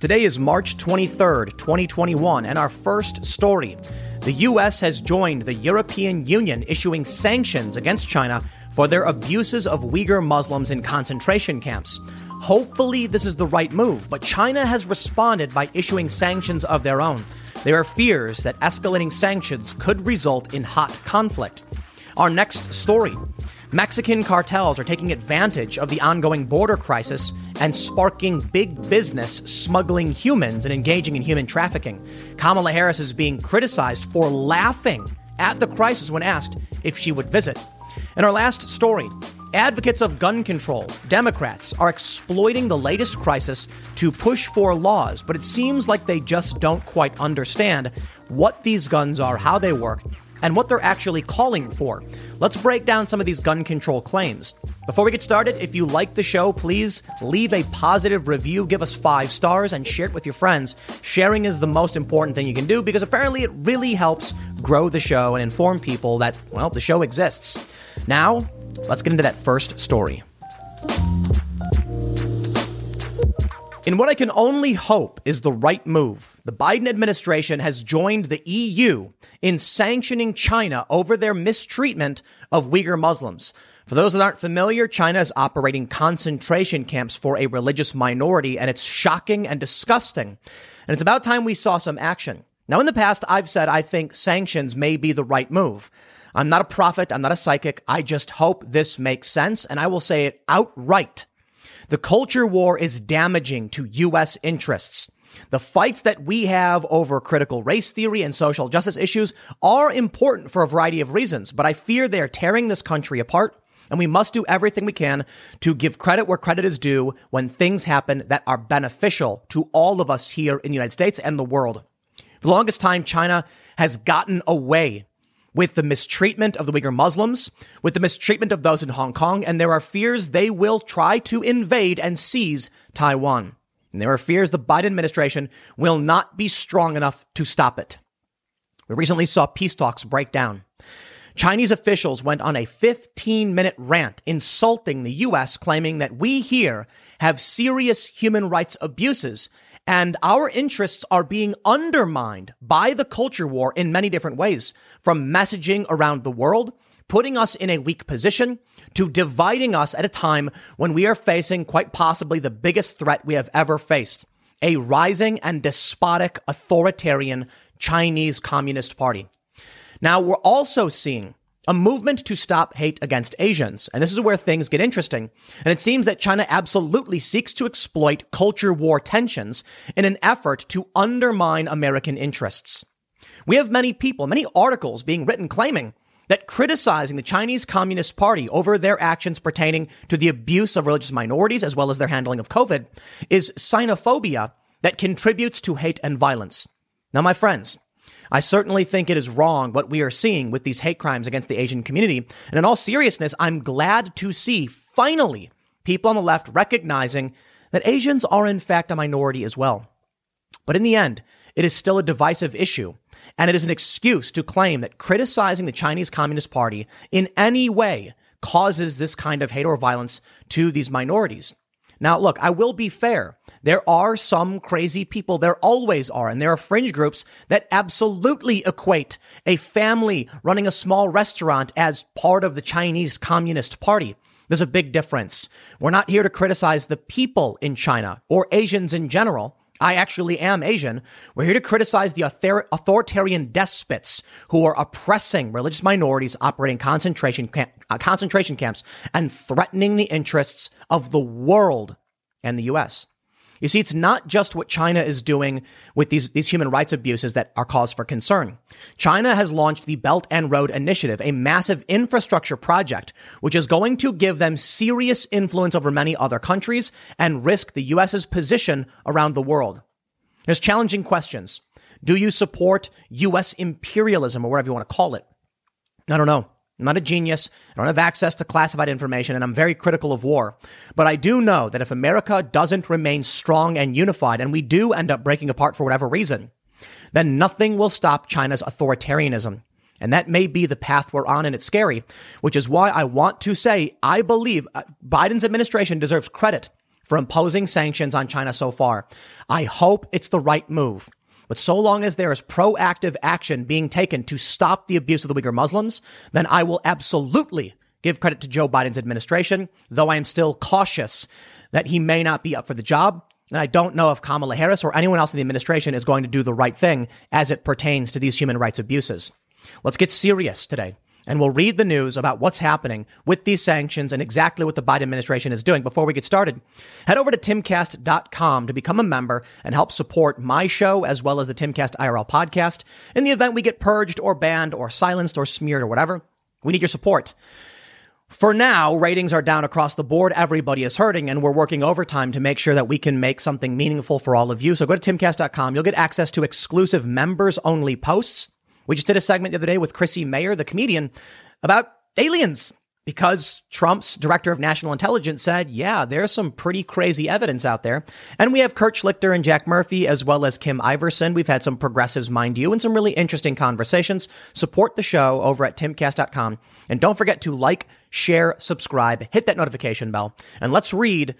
Today is March 23rd, 2021, and our first story. The U.S. has joined the European Union issuing sanctions against China for their abuses of Uyghur Muslims in concentration camps. Hopefully, this is the right move, but China has responded by issuing sanctions of their own. There are fears that escalating sanctions could result in hot conflict. Our next story Mexican cartels are taking advantage of the ongoing border crisis and sparking big business smuggling humans and engaging in human trafficking. Kamala Harris is being criticized for laughing at the crisis when asked if she would visit. In our last story, advocates of gun control, Democrats, are exploiting the latest crisis to push for laws, but it seems like they just don't quite understand what these guns are, how they work, and what they're actually calling for. Let's break down some of these gun control claims. Before we get started, if you like the show, please leave a positive review, give us five stars, and share it with your friends. Sharing is the most important thing you can do because apparently it really helps grow the show and inform people that, well, the show exists. Now, let's get into that first story. In what I can only hope is the right move, the Biden administration has joined the EU in sanctioning China over their mistreatment of Uyghur Muslims. For those that aren't familiar, China is operating concentration camps for a religious minority, and it's shocking and disgusting. And it's about time we saw some action. Now, in the past, I've said I think sanctions may be the right move. I'm not a prophet. I'm not a psychic. I just hope this makes sense. And I will say it outright. The culture war is damaging to U.S. interests. The fights that we have over critical race theory and social justice issues are important for a variety of reasons, but I fear they are tearing this country apart. And we must do everything we can to give credit where credit is due when things happen that are beneficial to all of us here in the United States and the world. For the longest time, China has gotten away with the mistreatment of the Uyghur Muslims, with the mistreatment of those in Hong Kong, and there are fears they will try to invade and seize Taiwan. And there are fears the Biden administration will not be strong enough to stop it. We recently saw peace talks break down. Chinese officials went on a 15 minute rant insulting the U.S., claiming that we here have serious human rights abuses and our interests are being undermined by the culture war in many different ways, from messaging around the world, putting us in a weak position, to dividing us at a time when we are facing quite possibly the biggest threat we have ever faced a rising and despotic authoritarian Chinese Communist Party. Now, we're also seeing a movement to stop hate against Asians. And this is where things get interesting. And it seems that China absolutely seeks to exploit culture war tensions in an effort to undermine American interests. We have many people, many articles being written claiming that criticizing the Chinese Communist Party over their actions pertaining to the abuse of religious minorities as well as their handling of COVID is xenophobia that contributes to hate and violence. Now, my friends, I certainly think it is wrong what we are seeing with these hate crimes against the Asian community. And in all seriousness, I'm glad to see finally people on the left recognizing that Asians are in fact a minority as well. But in the end, it is still a divisive issue. And it is an excuse to claim that criticizing the Chinese Communist Party in any way causes this kind of hate or violence to these minorities. Now, look, I will be fair. There are some crazy people. There always are. And there are fringe groups that absolutely equate a family running a small restaurant as part of the Chinese Communist Party. There's a big difference. We're not here to criticize the people in China or Asians in general. I actually am Asian. We're here to criticize the author- authoritarian despots who are oppressing religious minorities operating concentration, camp- uh, concentration camps and threatening the interests of the world and the U.S. You see, it's not just what China is doing with these, these human rights abuses that are cause for concern. China has launched the Belt and Road Initiative, a massive infrastructure project, which is going to give them serious influence over many other countries and risk the U.S.'s position around the world. There's challenging questions. Do you support U.S. imperialism or whatever you want to call it? I don't know. I'm not a genius. I don't have access to classified information, and I'm very critical of war. But I do know that if America doesn't remain strong and unified, and we do end up breaking apart for whatever reason, then nothing will stop China's authoritarianism. And that may be the path we're on, and it's scary, which is why I want to say I believe uh, Biden's administration deserves credit for imposing sanctions on China so far. I hope it's the right move. But so long as there is proactive action being taken to stop the abuse of the Uyghur Muslims, then I will absolutely give credit to Joe Biden's administration, though I am still cautious that he may not be up for the job. And I don't know if Kamala Harris or anyone else in the administration is going to do the right thing as it pertains to these human rights abuses. Let's get serious today. And we'll read the news about what's happening with these sanctions and exactly what the Biden administration is doing. Before we get started, head over to timcast.com to become a member and help support my show as well as the Timcast IRL podcast. In the event we get purged or banned or silenced or smeared or whatever, we need your support. For now, ratings are down across the board. Everybody is hurting, and we're working overtime to make sure that we can make something meaningful for all of you. So go to timcast.com. You'll get access to exclusive members only posts. We just did a segment the other day with Chrissie Mayr, the comedian, about aliens because Trump's director of national intelligence said, yeah, there's some pretty crazy evidence out there. And we have Kurt Schlichter and Jack Murphy, as well as Kim Iversen. We've had some progressives, mind you, and some really interesting conversations. Support the show over at timcast.com. And don't forget to like, share, subscribe, hit that notification bell, and let's read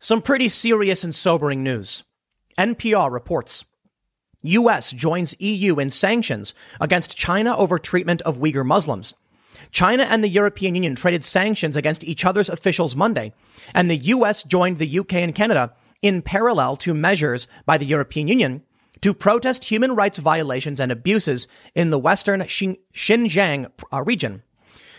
some pretty serious and sobering news. NPR reports U.S. joins EU in sanctions against China over treatment of Uyghur Muslims. China and the European Union traded sanctions against each other's officials Monday, and the US joined the UK and Canada in parallel to measures by the European Union to protest human rights violations and abuses in the western Xinjiang uh, region.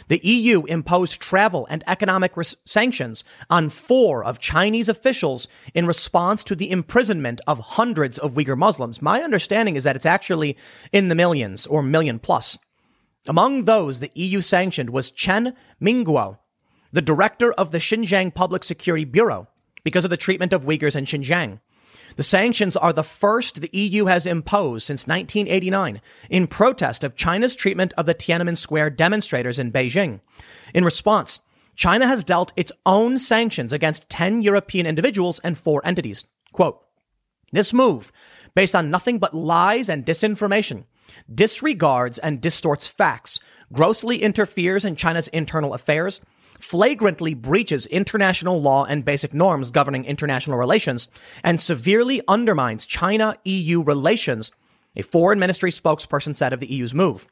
The EU imposed travel and economic res- sanctions on four of Chinese officials in response to the imprisonment of hundreds of Uyghur Muslims. My understanding is that it's actually in the millions or million plus. Among those the EU sanctioned was Chen Mingguo, the director of the Xinjiang Public Security Bureau, because of the treatment of Uyghurs in Xinjiang. The sanctions are the first the EU has imposed since 1989 in protest of China's treatment of the Tiananmen Square demonstrators in Beijing. In response, China has dealt its own sanctions against 10 European individuals and four entities. Quote, this move, based on nothing but lies and disinformation, disregards and distorts facts, grossly interferes in China's internal affairs, flagrantly breaches international law and basic norms governing international relations, and severely undermines China EU relations, a foreign ministry spokesperson said of the EU's move.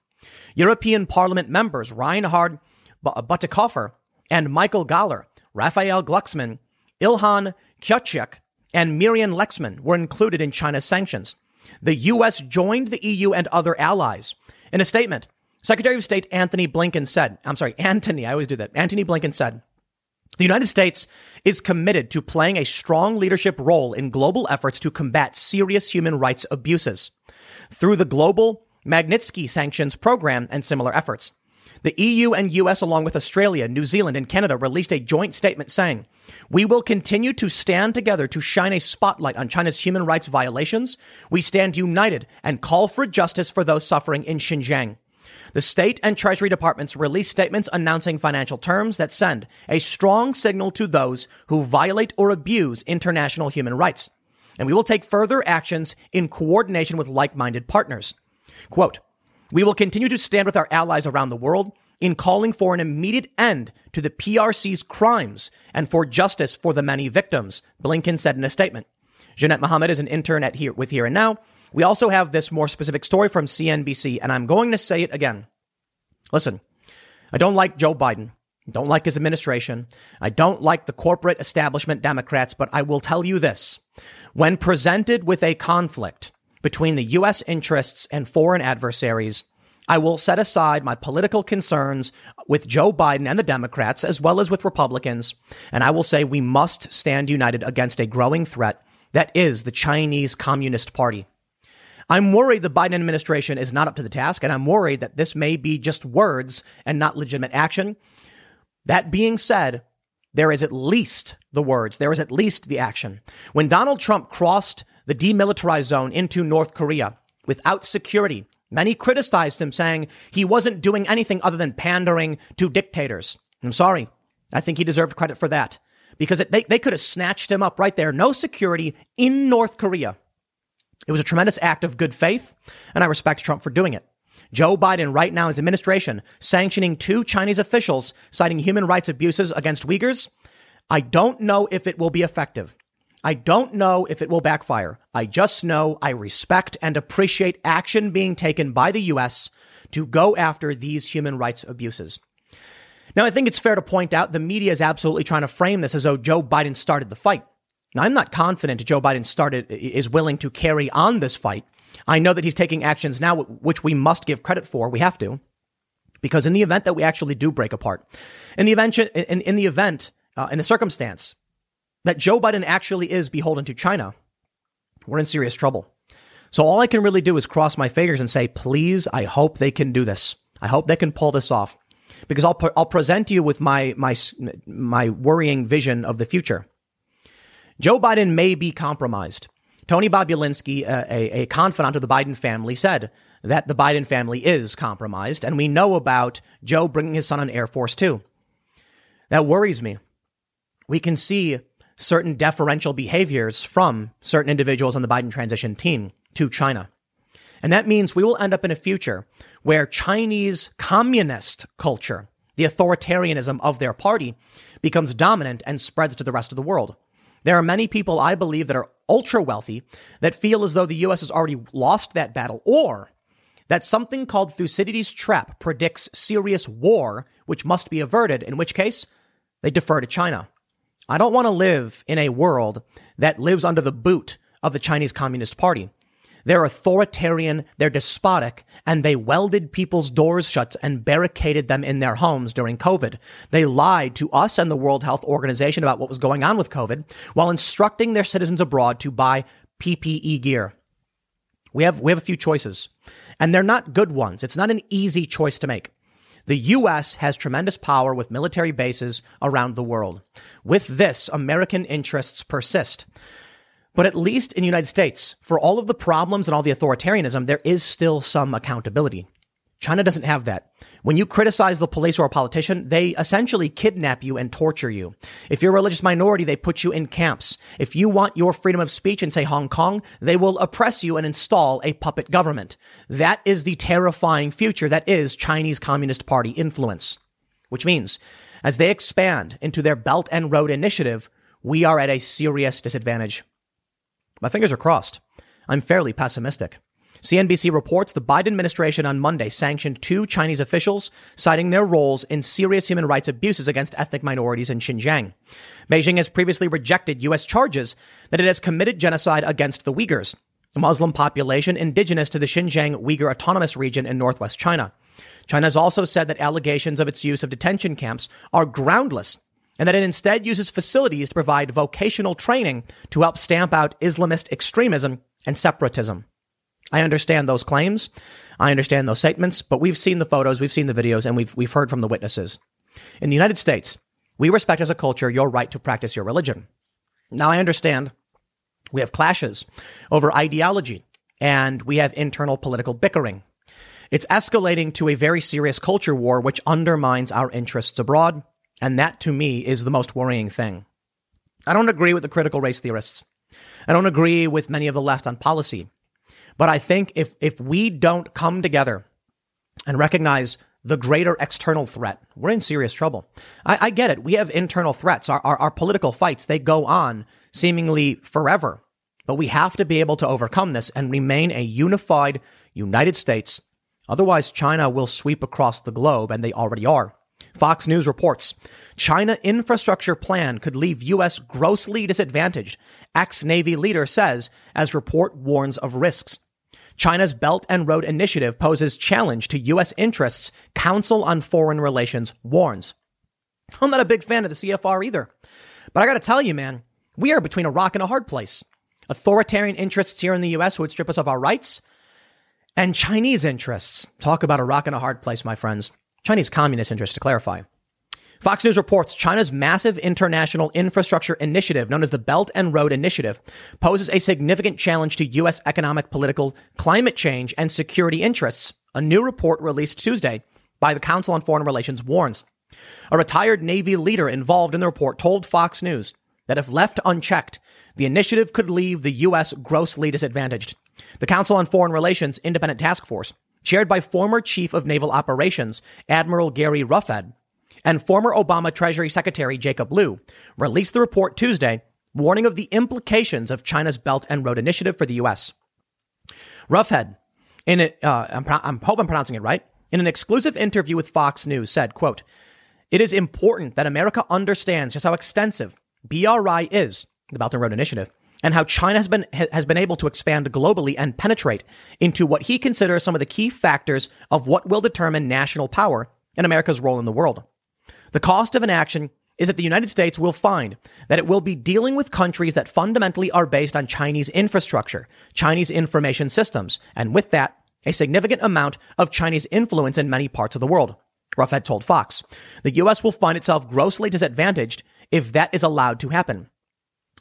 European Parliament members Reinhard Bütikofer and Michael Gahler, Raphael Glucksmann, Ilhan Kyuchyuk, and Miriam Lexmann were included in China's sanctions. The U.S. joined the EU and other allies. In a statement, Secretary of State Anthony Blinken said, I'm sorry, Antony, I always do that. Antony Blinken said, the United States is committed to playing a strong leadership role in global efforts to combat serious human rights abuses through the global Magnitsky sanctions program and similar efforts. The EU and US, along with Australia, New Zealand, and Canada, released a joint statement saying, We will continue to stand together to shine a spotlight on China's human rights violations. We stand united and call for justice for those suffering in Xinjiang. The state and treasury departments release statements announcing financial terms that send a strong signal to those who violate or abuse international human rights. And we will take further actions in coordination with like-minded partners. Quote, we will continue to stand with our allies around the world in calling for an immediate end to the PRC's crimes and for justice for the many victims, Blinken said in a statement. Jeanette Mohammed is an intern at here with Here and Now. We also have this more specific story from CNBC, and I'm going to say it again. Listen, I don't like Joe Biden. Don't like his administration. I don't like the corporate establishment Democrats, but I will tell you this. When presented with a conflict, between the U.S. interests and foreign adversaries, I will set aside my political concerns with Joe Biden and the Democrats, as well as with Republicans, and I will say we must stand united against a growing threat that is the Chinese Communist Party. I'm worried the Biden administration is not up to the task, and I'm worried that this may be just words and not legitimate action. That being said, there is at least the words, there is at least the action. When Donald Trump crossed the demilitarized zone into North Korea without security. Many criticized him, saying he wasn't doing anything other than pandering to dictators. I'm sorry. I think he deserved credit for that because it, they, they could have snatched him up right there. No security in North Korea. It was a tremendous act of good faith, and I respect Trump for doing it. Joe Biden, right now, his administration, sanctioning two Chinese officials citing human rights abuses against Uyghurs. I don't know if it will be effective. I don't know if it will backfire. I just know I respect and appreciate action being taken by the U.S. to go after these human rights abuses. Now, I think it's fair to point out the media is absolutely trying to frame this as though Joe Biden started the fight. Now, I'm not confident Joe Biden started, is willing to carry on this fight. I know that he's taking actions now, which we must give credit for. We have to. Because in the event that we actually do break apart, in the event, in, in the event, uh, in the circumstance that Joe Biden actually is beholden to China, we're in serious trouble. So all I can really do is cross my fingers and say, please, I hope they can do this. I hope they can pull this off because I'll, I'll present you with my, my, my worrying vision of the future. Joe Biden may be compromised. Tony Bobulinski, a, a confidant of the Biden family, said that the Biden family is compromised, and we know about Joe bringing his son on Air Force Two. That worries me. We can see certain deferential behaviors from certain individuals on the Biden transition team to China. And that means we will end up in a future where Chinese communist culture, the authoritarianism of their party, becomes dominant and spreads to the rest of the world. There are many people, I believe, that are ultra wealthy that feel as though the U.S. has already lost that battle or that something called Thucydides' trap predicts serious war, which must be averted, in which case they defer to China. I don't want to live in a world that lives under the boot of the Chinese Communist Party. They're authoritarian, they're despotic, and they welded people's doors shut and barricaded them in their homes during COVID. They lied to us and the World Health Organization about what was going on with COVID while instructing their citizens abroad to buy PPE gear. We have, we have a few choices, and they're not good ones. It's not an easy choice to make. The U.S. has tremendous power with military bases around the world. With this, American interests persist. But at least in the United States, for all of the problems and all the authoritarianism, there is still some accountability. China doesn't have that. When you criticize the police or a politician, they essentially kidnap you and torture you. If you're a religious minority, they put you in camps. If you want your freedom of speech in, say, Hong Kong, they will oppress you and install a puppet government. That is the terrifying future that is Chinese Communist Party influence. Which means, as they expand into their Belt and Road Initiative, we are at a serious disadvantage. My fingers are crossed. I'm fairly pessimistic. CNBC reports the Biden administration on Monday sanctioned two Chinese officials, citing their roles in serious human rights abuses against ethnic minorities in Xinjiang. Beijing has previously rejected U.S. charges that it has committed genocide against the Uyghurs, a Muslim population indigenous to the Xinjiang Uyghur Autonomous Region in northwest China. China has also said that allegations of its use of detention camps are groundless and that it instead uses facilities to provide vocational training to help stamp out Islamist extremism and separatism. I understand those claims. I understand those statements, but we've seen the photos, we've seen the videos, and we've, we've heard from the witnesses. In the United States, we respect as a culture your right to practice your religion. Now, I understand we have clashes over ideology and we have internal political bickering. It's escalating to a very serious culture war, which undermines our interests abroad and that to me is the most worrying thing. I don't agree with the critical race theorists. I don't agree with many of the left on policy. But I think if, if we don't come together and recognize the greater external threat, we're in serious trouble. I, I get it. We have internal threats. Our, our, our political fights, they go on seemingly forever. But we have to be able to overcome this and remain a unified United States. Otherwise, China will sweep across the globe, and they already are. Fox News reports China infrastructure plan could leave U.S. grossly disadvantaged, ex Navy leader says, as report warns of risks. China's Belt and Road Initiative poses challenge to U.S. interests, Council on Foreign Relations warns. I'm not a big fan of the CFR either. But I got to tell you, man, we are between a rock and a hard place. Authoritarian interests here in the U.S. who would strip us of our rights, and Chinese interests. Talk about a rock and a hard place, my friends. Chinese communist interests, to clarify. Fox News reports China's massive international infrastructure initiative, known as the Belt and Road Initiative, poses a significant challenge to U.S. economic, political, climate change, and security interests. A new report released Tuesday by the Council on Foreign Relations warns. A retired Navy leader involved in the report told Fox News that if left unchecked, the initiative could leave the U.S. grossly disadvantaged. The Council on Foreign Relations Independent Task Force chaired by former Chief of Naval Operations, Admiral Gary Roughead, and former Obama Treasury Secretary Jacob Lew, released the report Tuesday warning of the implications of China's Belt and Road Initiative for the U.S. Roughead, in uh, I'm, I'm hope I'm pronouncing it right, in an exclusive interview with Fox News said, quote, it is important that America understands just how extensive BRI is, the Belt and Road Initiative, and how China has been, has been able to expand globally and penetrate into what he considers some of the key factors of what will determine national power and America's role in the world. The cost of inaction is that the United States will find that it will be dealing with countries that fundamentally are based on Chinese infrastructure, Chinese information systems, and with that, a significant amount of Chinese influence in many parts of the world. Roughead told Fox. The U.S. will find itself grossly disadvantaged if that is allowed to happen.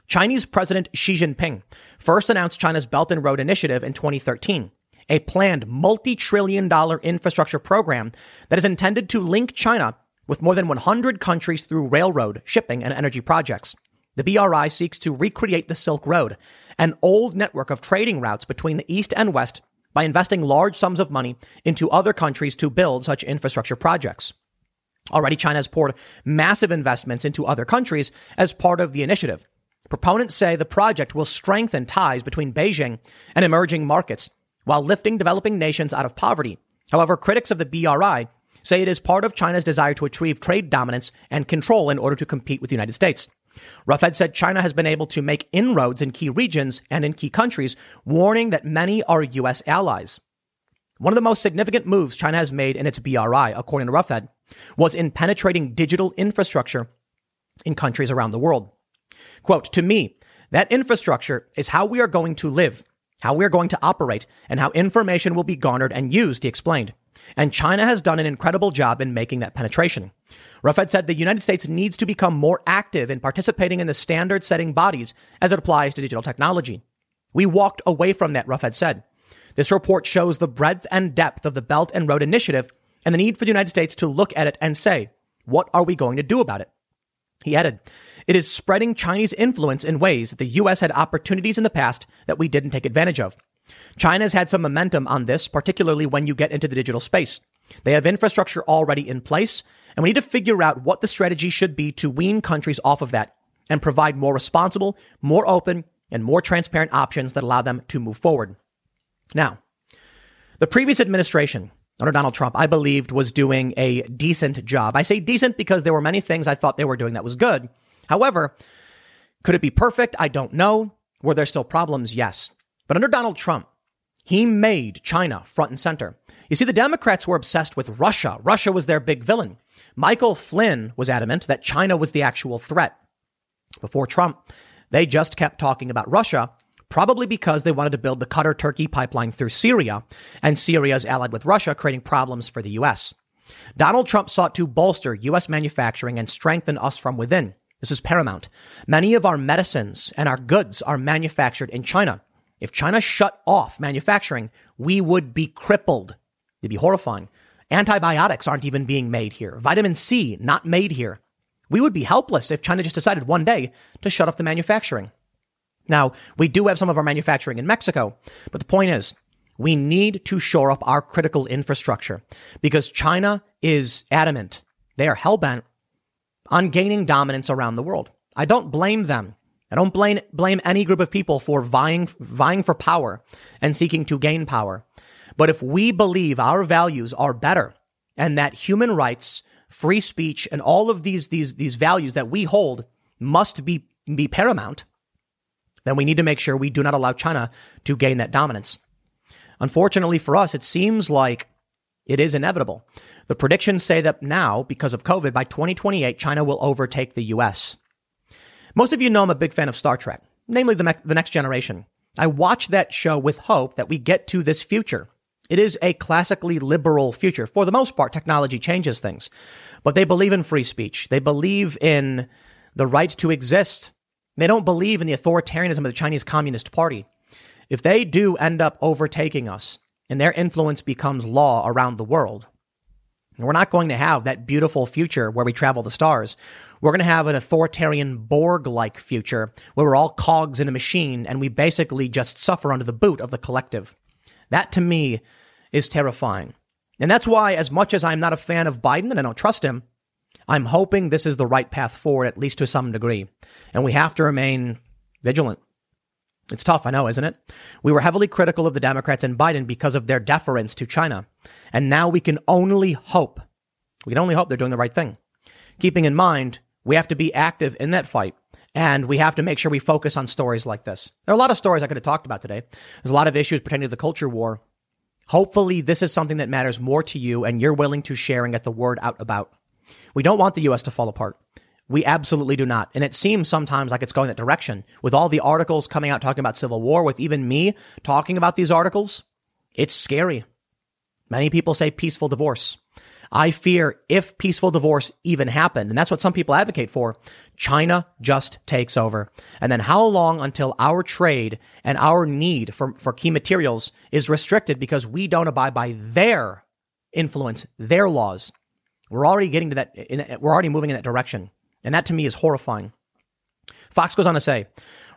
Chinese President Xi Jinping first announced China's Belt and Road Initiative in 2013, a planned multi trillion dollar infrastructure program that is intended to link China with more than 100 countries through railroad, shipping, and energy projects. The BRI seeks to recreate the Silk Road, an old network of trading routes between the East and West, by investing large sums of money into other countries to build such infrastructure projects. Already, China has poured massive investments into other countries as part of the initiative. Proponents say the project will strengthen ties between Beijing and emerging markets while lifting developing nations out of poverty. However, critics of the BRI say it is part of China's desire to achieve trade dominance and control in order to compete with the United States. Roughead said China has been able to make inroads in key regions and in key countries, warning that many are U.S. allies. One of the most significant moves China has made in its BRI, according to Roughead, was in penetrating digital infrastructure in countries around the world. Quote, to me, that infrastructure is how we are going to live, how we are going to operate, and how information will be garnered and used, he explained. And China has done an incredible job in making that penetration. Roughead said the United States needs to become more active in participating in the standard setting bodies as it applies to digital technology. We walked away from that, Roughead said. This report shows the breadth and depth of the Belt and Road Initiative and the need for the United States to look at it and say, what are we going to do about it? He added, it is spreading Chinese influence in ways that the U.S. had opportunities in the past that we didn't take advantage of. China's had some momentum on this, particularly when you get into the digital space. They have infrastructure already in place, and we need to figure out what the strategy should be to wean countries off of that and provide more responsible, more open, and more transparent options that allow them to move forward. Now, the previous administration under Donald Trump, I believed was doing a decent job. I say decent because there were many things I thought they were doing that was good. However, could it be perfect? I don't know. Were there still problems? Yes. But under Donald Trump, he made China front and center. You see, the Democrats were obsessed with Russia. Russia was their big villain. Michael Flynn was adamant that China was the actual threat. Before Trump, they just kept talking about Russia, probably because they wanted to build the Qatar Turkey pipeline through Syria, and Syria is allied with Russia, creating problems for the U.S. Donald Trump sought to bolster U.S. manufacturing and strengthen us from within. This is paramount. Many of our medicines and our goods are manufactured in China. If China shut off manufacturing, we would be crippled. It'd be horrifying. Antibiotics aren't even being made here. Vitamin C, not made here. We would be helpless if China just decided one day to shut off the manufacturing. Now, we do have some of our manufacturing in Mexico, but the point is, we need to shore up our critical infrastructure because China is adamant. They are hellbent on gaining dominance around the world. I don't blame them. I don't blame, blame any group of people for vying, vying for power and seeking to gain power. But if we believe our values are better and that human rights, free speech, and all of these, these, these values that we hold must be, be paramount, then we need to make sure we do not allow China to gain that dominance. Unfortunately for us, it seems like it is inevitable. The predictions say that now, because of COVID, by 2028, China will overtake the US. Most of you know I'm a big fan of Star Trek, namely the, me- the next generation. I watch that show with hope that we get to this future. It is a classically liberal future. For the most part, technology changes things, but they believe in free speech. They believe in the right to exist. They don't believe in the authoritarianism of the Chinese Communist Party. If they do end up overtaking us and their influence becomes law around the world, we're not going to have that beautiful future where we travel the stars. We're going to have an authoritarian Borg like future where we're all cogs in a machine and we basically just suffer under the boot of the collective. That to me is terrifying. And that's why, as much as I'm not a fan of Biden and I don't trust him, I'm hoping this is the right path forward, at least to some degree. And we have to remain vigilant. It's tough, I know, isn't it? We were heavily critical of the Democrats and Biden because of their deference to China. And now we can only hope, we can only hope they're doing the right thing. Keeping in mind, we have to be active in that fight. And we have to make sure we focus on stories like this. There are a lot of stories I could have talked about today. There's a lot of issues pertaining to the culture war. Hopefully, this is something that matters more to you and you're willing to share and get the word out about. We don't want the U.S. to fall apart. We absolutely do not. And it seems sometimes like it's going that direction. With all the articles coming out talking about civil war, with even me talking about these articles, it's scary. Many people say peaceful divorce. I fear if peaceful divorce even happened, and that's what some people advocate for, China just takes over. And then how long until our trade and our need for, for key materials is restricted because we don't abide by their influence, their laws? We're already getting to that, in, we're already moving in that direction. And that to me is horrifying. Fox goes on to say,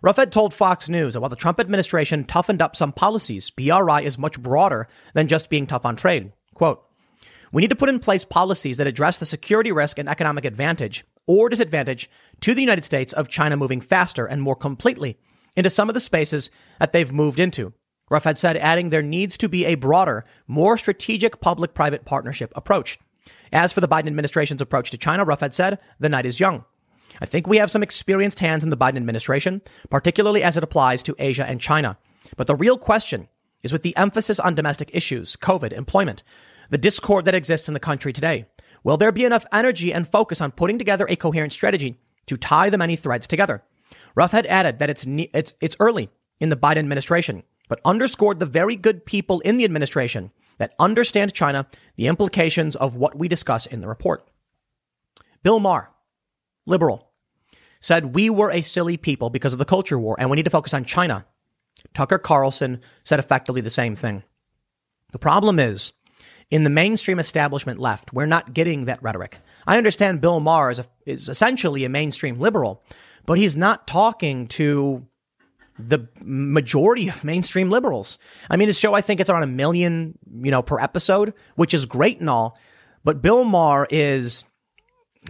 Roughead told Fox News that while the Trump administration toughened up some policies, BRI is much broader than just being tough on trade. Quote, we need to put in place policies that address the security risk and economic advantage or disadvantage to the United States of China moving faster and more completely into some of the spaces that they've moved into. Roughead said, adding there needs to be a broader, more strategic public private partnership approach. As for the Biden administration's approach to China, Roughead said, the night is young. I think we have some experienced hands in the Biden administration, particularly as it applies to Asia and China. But the real question is with the emphasis on domestic issues, COVID, employment, the discord that exists in the country today. Will there be enough energy and focus on putting together a coherent strategy to tie the many threads together? Roughead added that it's, it's, it's early in the Biden administration, but underscored the very good people in the administration that understand China, the implications of what we discuss in the report. Bill Maher, liberal, said we were a silly people because of the culture war and we need to focus on China. Tucker Carlson said effectively the same thing. The problem is in the mainstream establishment left, we're not getting that rhetoric. I understand Bill Maher is, a, is essentially a mainstream liberal, but he's not talking to the majority of mainstream liberals. I mean, his show, I think it's around a million, you know, per episode, which is great and all. But Bill Maher is,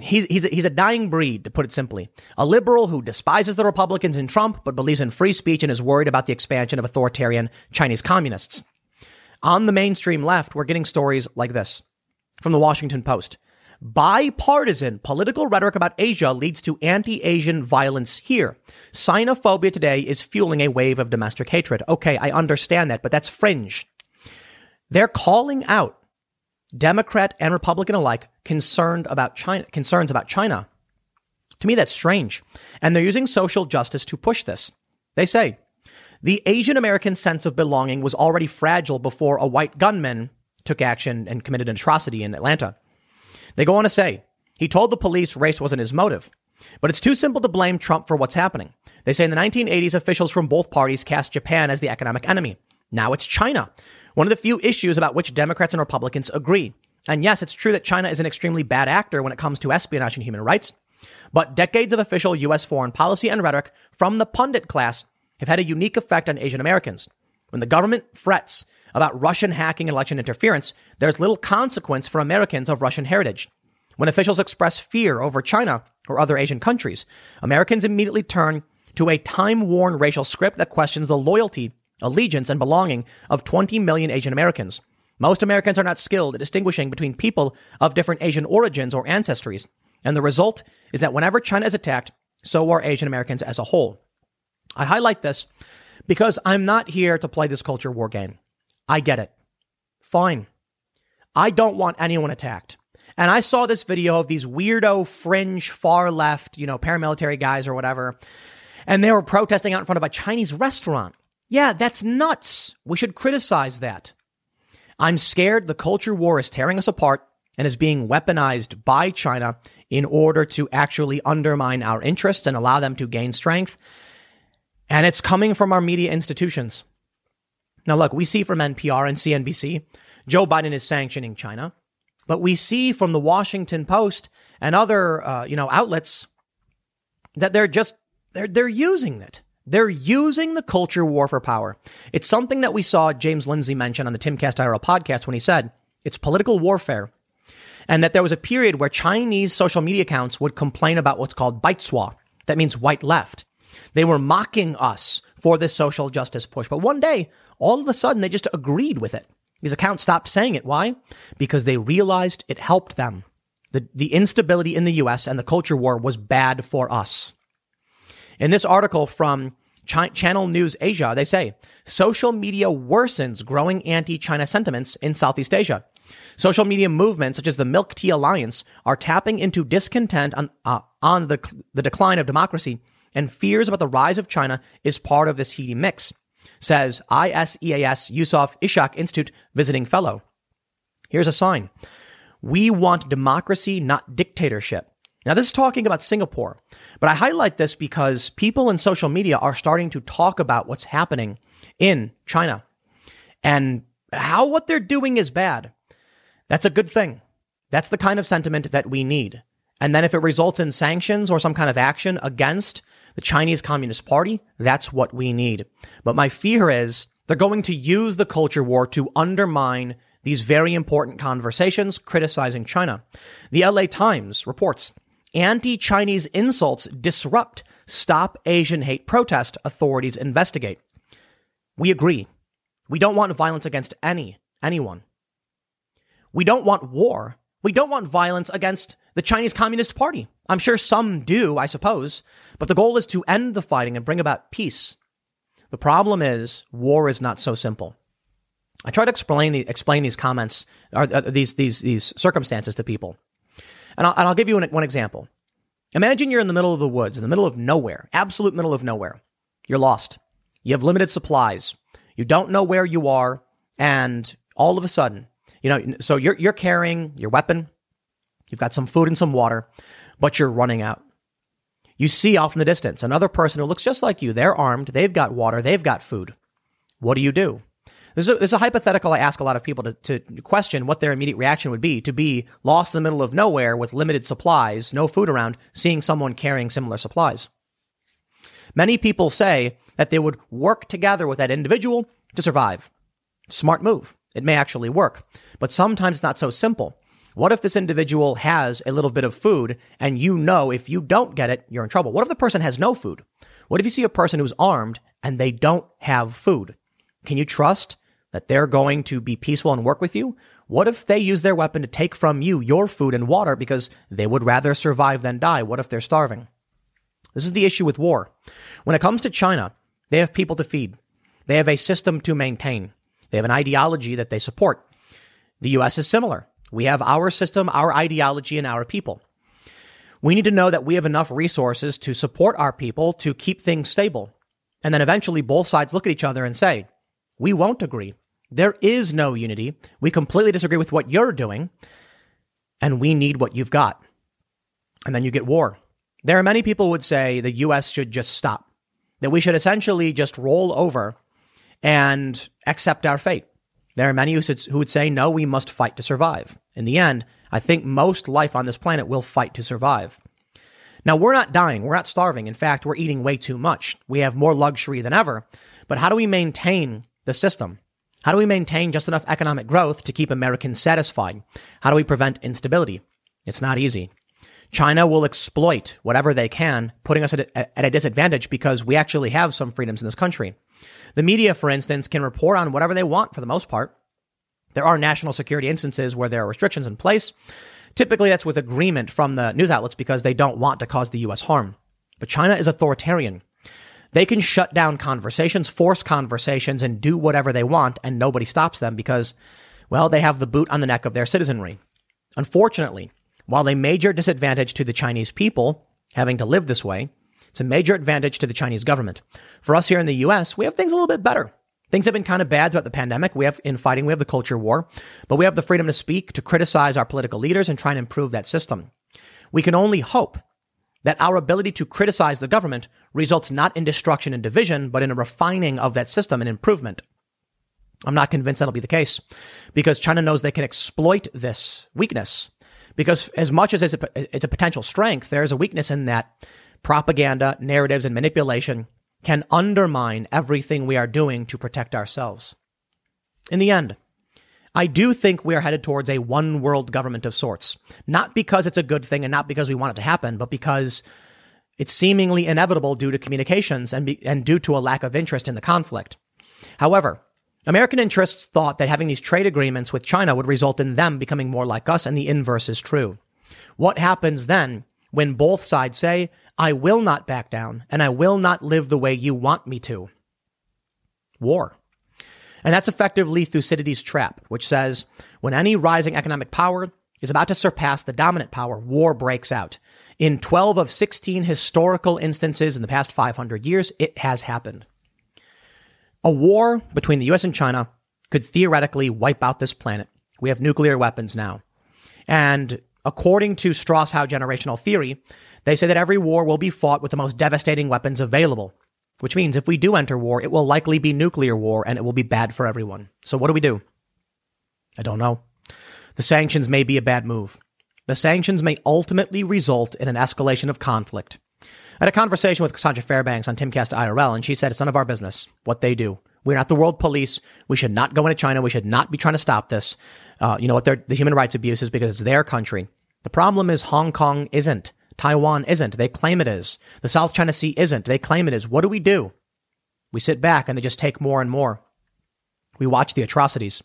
he's, he's, a, he's a dying breed, to put it simply. A liberal who despises the Republicans and Trump, but believes in free speech and is worried about the expansion of authoritarian Chinese communists. On the mainstream left, we're getting stories like this from the Washington Post. Bipartisan political rhetoric about Asia leads to anti Asian violence here. Sinophobia today is fueling a wave of domestic hatred. Okay, I understand that, but that's fringe. They're calling out Democrat and Republican alike concerned about China, concerns about China. To me, that's strange. And they're using social justice to push this. They say the Asian American sense of belonging was already fragile before a white gunman took action and committed an atrocity in Atlanta. They go on to say, he told the police race wasn't his motive. But it's too simple to blame Trump for what's happening. They say in the 1980s, officials from both parties cast Japan as the economic enemy. Now it's China, one of the few issues about which Democrats and Republicans agree. And yes, it's true that China is an extremely bad actor when it comes to espionage and human rights. But decades of official U.S. foreign policy and rhetoric from the pundit class have had a unique effect on Asian Americans. When the government frets about Russian hacking and election interference, there's little consequence for Americans of Russian heritage. When officials express fear over China or other Asian countries, Americans immediately turn to a time worn racial script that questions the loyalty, allegiance, and belonging of 20 million Asian Americans. Most Americans are not skilled at distinguishing between people of different Asian origins or ancestries. And the result is that whenever China is attacked, so are Asian Americans as a whole. I highlight this because I'm not here to play this culture war game. I get it. Fine. I don't want anyone attacked. And I saw this video of these weirdo fringe far left, you know, paramilitary guys or whatever, and they were protesting out in front of a Chinese restaurant. Yeah, that's nuts. We should criticize that. I'm scared the culture war is tearing us apart and is being weaponized by China in order to actually undermine our interests and allow them to gain strength. And it's coming from our media institutions. Now, look, we see from NPR and CNBC, Joe Biden is sanctioning China, but we see from the Washington Post and other, uh, you know, outlets that they're just they're they're using it. They're using the culture war for power. It's something that we saw James Lindsay mention on the Timcast IRL podcast when he said it's political warfare. and that there was a period where Chinese social media accounts would complain about what's called Baizuo. That means white left. They were mocking us for this social justice push. But one day, all of a sudden, they just agreed with it. These accounts stopped saying it. Why? Because they realized it helped them. The, the instability in the US and the culture war was bad for us. In this article from Ch- Channel News Asia, they say social media worsens growing anti-China sentiments in Southeast Asia. Social media movements such as the Milk Tea Alliance are tapping into discontent on, uh, on the, the decline of democracy and fears about the rise of China is part of this heaty mix, says ISEAS Yusof Ishak Institute visiting fellow. Here's a sign. We want democracy, not dictatorship. Now, this is talking about Singapore, but I highlight this because people in social media are starting to talk about what's happening in China and how what they're doing is bad. That's a good thing. That's the kind of sentiment that we need. And then if it results in sanctions or some kind of action against the Chinese Communist Party, that's what we need. But my fear is they're going to use the culture war to undermine these very important conversations criticizing China. The LA Times reports anti Chinese insults disrupt Stop Asian Hate protest, authorities investigate. We agree. We don't want violence against any, anyone. We don't want war. We don't want violence against the Chinese Communist Party. I'm sure some do, I suppose, but the goal is to end the fighting and bring about peace. The problem is war is not so simple. I try to explain the, explain these comments or uh, these these these circumstances to people, and I'll, and I'll give you an, one example. Imagine you're in the middle of the woods, in the middle of nowhere, absolute middle of nowhere. You're lost. You have limited supplies. You don't know where you are, and all of a sudden, you know, so you're you're carrying your weapon. You've got some food and some water, but you're running out. You see off in the distance another person who looks just like you. They're armed. They've got water. They've got food. What do you do? This is, a, this is a hypothetical I ask a lot of people to, to question what their immediate reaction would be to be lost in the middle of nowhere with limited supplies, no food around, seeing someone carrying similar supplies. Many people say that they would work together with that individual to survive. Smart move. It may actually work, but sometimes it's not so simple. What if this individual has a little bit of food and you know if you don't get it, you're in trouble? What if the person has no food? What if you see a person who's armed and they don't have food? Can you trust that they're going to be peaceful and work with you? What if they use their weapon to take from you your food and water because they would rather survive than die? What if they're starving? This is the issue with war. When it comes to China, they have people to feed. They have a system to maintain. They have an ideology that they support. The US is similar. We have our system, our ideology, and our people. We need to know that we have enough resources to support our people to keep things stable. And then eventually both sides look at each other and say, we won't agree. There is no unity. We completely disagree with what you're doing, and we need what you've got. And then you get war. There are many people would say the US should just stop, that we should essentially just roll over and accept our fate. There are many who, would say, no, we must fight to survive. In the end, I think most life on this planet will fight to survive. Now, we're not dying. We're not starving. In fact, we're eating way too much. We have more luxury than ever. But how do we maintain the system? How do we maintain just enough economic growth to keep Americans satisfied? How do we prevent instability? It's not easy. China will exploit whatever they can, putting us at a, at a disadvantage because we actually have some freedoms in this country. The media, for instance, can report on whatever they want for the most part. There are national security instances where there are restrictions in place. Typically, that's with agreement from the news outlets because they don't want to cause the U.S. harm. But China is authoritarian. They can shut down conversations, force conversations, and do whatever they want, and nobody stops them because, well, they have the boot on the neck of their citizenry. Unfortunately, while a major disadvantage to the Chinese people having to live this way, it's a major advantage to the Chinese government. For us here in the US, we have things a little bit better. Things have been kind of bad throughout the pandemic. We have infighting, we have the culture war, but we have the freedom to speak, to criticize our political leaders and try and improve that system. We can only hope that our ability to criticize the government results not in destruction and division, but in a refining of that system and improvement. I'm not convinced that'll be the case because China knows they can exploit this weakness. Because as much as it's a, it's a potential strength, there's a weakness in that propaganda, narratives, and manipulation can undermine everything we are doing to protect ourselves. In the end, I do think we are headed towards a one world government of sorts. Not because it's a good thing and not because we want it to happen, but because it's seemingly inevitable due to communications and, be, and due to a lack of interest in the conflict. However, American interests thought that having these trade agreements with China would result in them becoming more like us, and the inverse is true. What happens then when both sides say, I will not back down and I will not live the way you want me to? War. And that's effectively Thucydides' trap, which says when any rising economic power is about to surpass the dominant power, war breaks out. In 12 of 16 historical instances in the past 500 years, it has happened. A war between the US and China could theoretically wipe out this planet. We have nuclear weapons now. And according to Strauss-Howe generational theory, they say that every war will be fought with the most devastating weapons available, which means if we do enter war, it will likely be nuclear war and it will be bad for everyone. So what do we do? I don't know. The sanctions may be a bad move. The sanctions may ultimately result in an escalation of conflict. I had a conversation with Cassandra Fairbanks on Timcast IRL, and she said it's none of our business what they do. We're not the world police. We should not go into China. We should not be trying to stop this. Uh, you know what? The human rights abuses because it's their country. The problem is Hong Kong isn't. Taiwan isn't. They claim it is. The South China Sea isn't. They claim it is. What do we do? We sit back and they just take more and more. We watch the atrocities.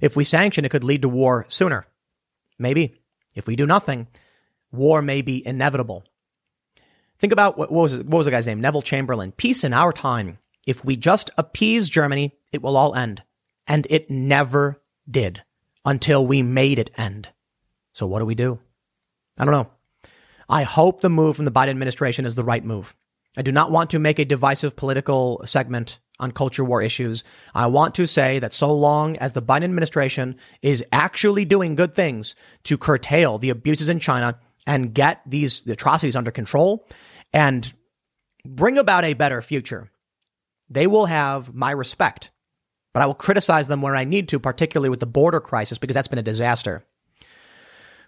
If we sanction, it could lead to war sooner. Maybe. If we do nothing, war may be inevitable. Think about what, what was what was the guy's name? Neville Chamberlain. Peace in our time. If we just appease Germany, it will all end. And it never did until we made it end. So what do we do? I don't know. I hope the move from the Biden administration is the right move. I do not want to make a divisive political segment on culture war issues. I want to say that so long as the Biden administration is actually doing good things to curtail the abuses in China and get these atrocities under control, and bring about a better future, they will have my respect. But I will criticize them where I need to, particularly with the border crisis, because that's been a disaster.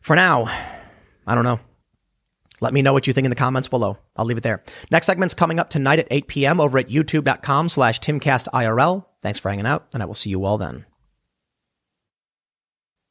For now, I don't know. Let me know what you think in the comments below. I'll leave it there. Next segment's coming up tonight at 8 p.m. over at youtube.com slash timcastirl. Thanks for hanging out, and I will see you all then.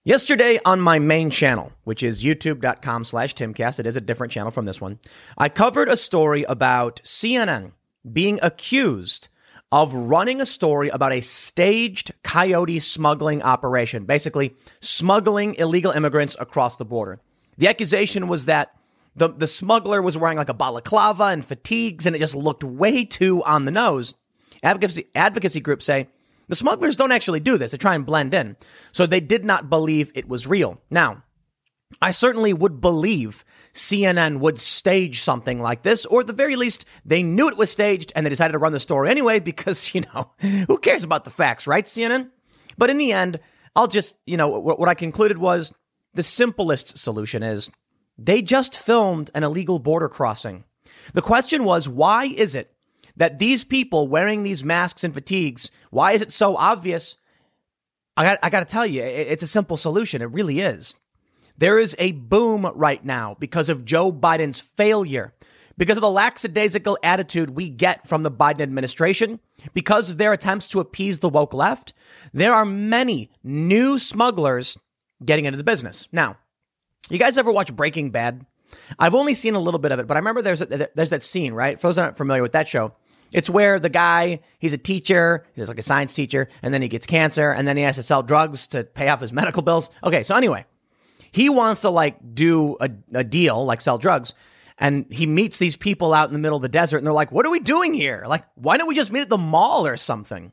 Yesterday on my main channel, which is youtube.com slash timcast, it is a different channel from this one, I covered a story about CNN being accused of running a story about a staged coyote smuggling operation, basically smuggling illegal immigrants across the border. The accusation was that the, the smuggler was wearing like a balaclava and fatigues, and it just looked way too on the nose. Advocacy, advocacy groups say the smugglers don't actually do this. They try and blend in. So they did not believe it was real. Now, I certainly would believe CNN would stage something like this, or at the very least, they knew it was staged and they decided to run the story anyway because, you know, who cares about the facts, right, CNN? But in the end, I'll just, you know, what I concluded was the simplest solution is they just filmed an illegal border crossing. The question was, why is it that these people wearing these masks and fatigues, why is it so obvious? I got, I got to tell you, it's a simple solution. It really is. There is a boom right now because of Joe Biden's failure, because of the lackadaisical attitude we get from the Biden administration, because of their attempts to appease the woke left. There are many new smugglers getting into the business. Now, you guys ever watch Breaking Bad? I've only seen a little bit of it, but I remember there's a, there's that scene, right? For those not familiar with that show, it's where the guy, he's a teacher, he's like a science teacher, and then he gets cancer, and then he has to sell drugs to pay off his medical bills. Okay, so anyway, he wants to like do a, a deal, like sell drugs, and he meets these people out in the middle of the desert, and they're like, "What are we doing here? Like, why don't we just meet at the mall or something?"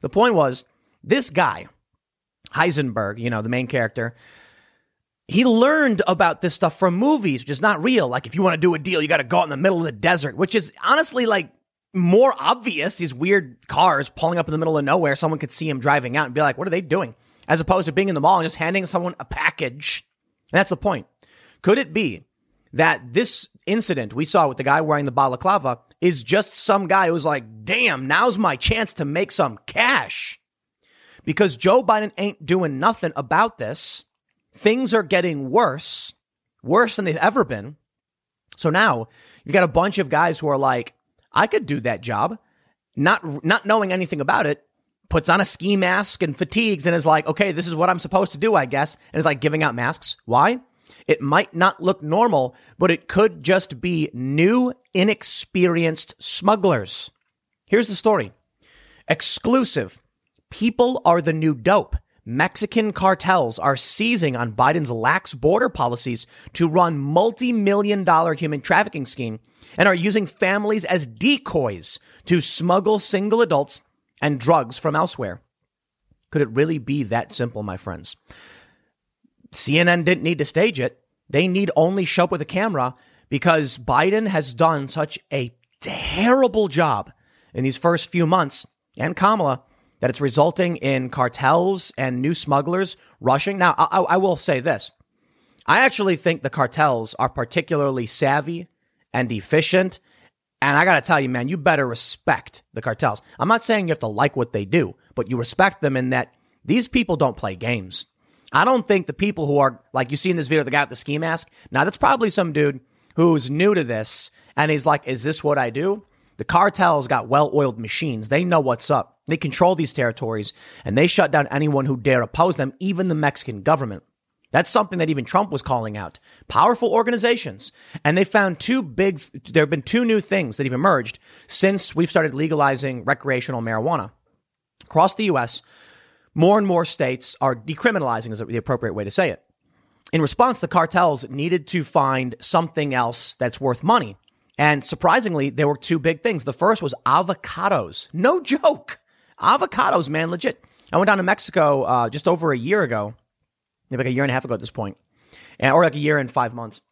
The point was, this guy, Heisenberg, you know, the main character, he learned about this stuff from movies, which is not real. Like, if you want to do a deal, you got to go out in the middle of the desert, which is honestly like more obvious. These weird cars pulling up in the middle of nowhere. Someone could see him driving out and be like, what are they doing? As opposed to being in the mall and just handing someone a package. And that's the point. Could it be that this incident we saw with the guy wearing the balaclava is just some guy who's like, damn, now's my chance to make some cash? Because Joe Biden ain't doing nothing about this. Things are getting worse, worse than they've ever been. So now you've got a bunch of guys who are like, I could do that job, not not knowing anything about it. Puts on a ski mask and fatigues and is like, okay, this is what I'm supposed to do, I guess. And is like giving out masks. Why? It might not look normal, but it could just be new, inexperienced smugglers. Here's the story. Exclusive. People are the new dope. Mexican cartels are seizing on Biden's lax border policies to run multi-million dollar human trafficking scheme and are using families as decoys to smuggle single adults and drugs from elsewhere. Could it really be that simple, my friends? CNN didn't need to stage it. They need only show up with a camera because Biden has done such a terrible job in these first few months and Kamala that it's resulting in cartels and new smugglers rushing. Now, I, I will say this. I actually think the cartels are particularly savvy and efficient. And I got to tell you, man, you better respect the cartels. I'm not saying you have to like what they do, but you respect them in that these people don't play games. I don't think the people who are, like you see in this video, the guy with the ski mask, now that's probably some dude who's new to this and he's like, is this what I do? The cartels got well oiled machines. They know what's up. They control these territories and they shut down anyone who dare oppose them, even the Mexican government. That's something that even Trump was calling out. Powerful organizations. And they found two big, there have been two new things that have emerged since we've started legalizing recreational marijuana. Across the U.S., more and more states are decriminalizing, is the appropriate way to say it. In response, the cartels needed to find something else that's worth money. And surprisingly, there were two big things. The first was avocados. No joke. Avocados, man, legit. I went down to Mexico uh, just over a year ago like a year and a half ago at this point, and, or like a year and five months.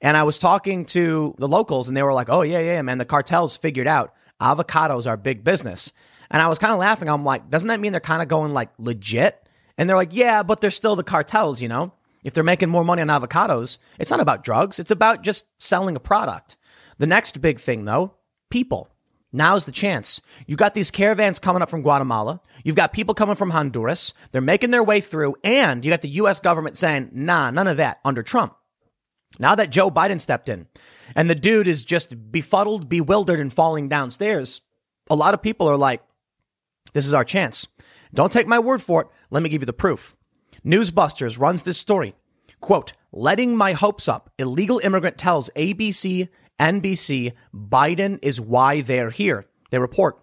And I was talking to the locals, and they were like, "Oh yeah, yeah, man, the cartels figured out avocados are big business." And I was kind of laughing. I'm like, "Doesn't that mean they're kind of going like legit?" And they're like, "Yeah, but they're still the cartels, you know." If they're making more money on avocados, it's not about drugs. It's about just selling a product. The next big thing, though, people. Now's the chance. You got these caravans coming up from Guatemala. You've got people coming from Honduras. They're making their way through. And you got the U.S. government saying, nah, none of that under Trump. Now that Joe Biden stepped in and the dude is just befuddled, bewildered, and falling downstairs, a lot of people are like, this is our chance. Don't take my word for it. Let me give you the proof. Newsbusters runs this story. Quote, letting my hopes up. Illegal immigrant tells ABC NBC, Biden is why they're here. They report.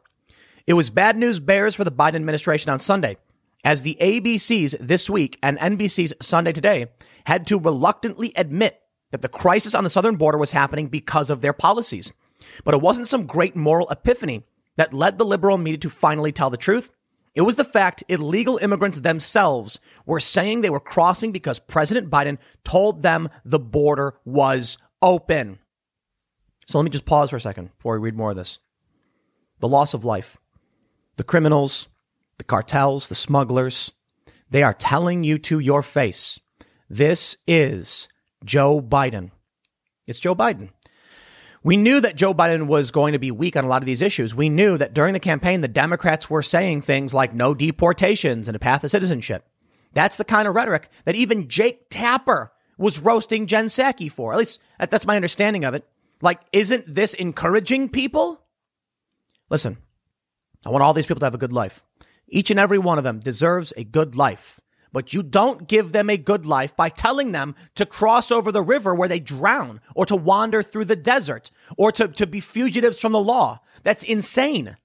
It was bad news bears for the Biden administration on Sunday, as the ABC's This Week and NBC's Sunday Today had to reluctantly admit that the crisis on the southern border was happening because of their policies. But it wasn't some great moral epiphany that led the liberal media to finally tell the truth. It was the fact illegal immigrants themselves were saying they were crossing because President Biden told them the border was open. So let me just pause for a second before we read more of this. The loss of life. The criminals, the cartels, the smugglers, they are telling you to your face this is Joe Biden. It's Joe Biden. We knew that Joe Biden was going to be weak on a lot of these issues. We knew that during the campaign, the Democrats were saying things like no deportations and a path to citizenship. That's the kind of rhetoric that even Jake Tapper was roasting Jen Psaki for. At least that's my understanding of it. Like, isn't this encouraging people? Listen, I want all these people to have a good life. Each and every one of them deserves a good life. But you don't give them a good life by telling them to cross over the river where they drown or to wander through the desert or to, to be fugitives from the law. That's insane.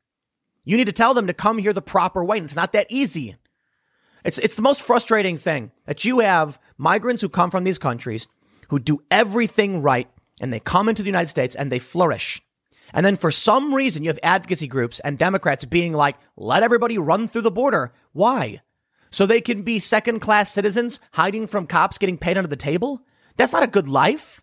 You need to tell them to come here the proper way. And it's not that easy. It's, it's the most frustrating thing that you have migrants who come from these countries who do everything right and they come into the United States and they flourish. And then for some reason, you have advocacy groups and Democrats being like, let everybody run through the border. Why? So they can be second class citizens hiding from cops getting paid under the table? That's not a good life.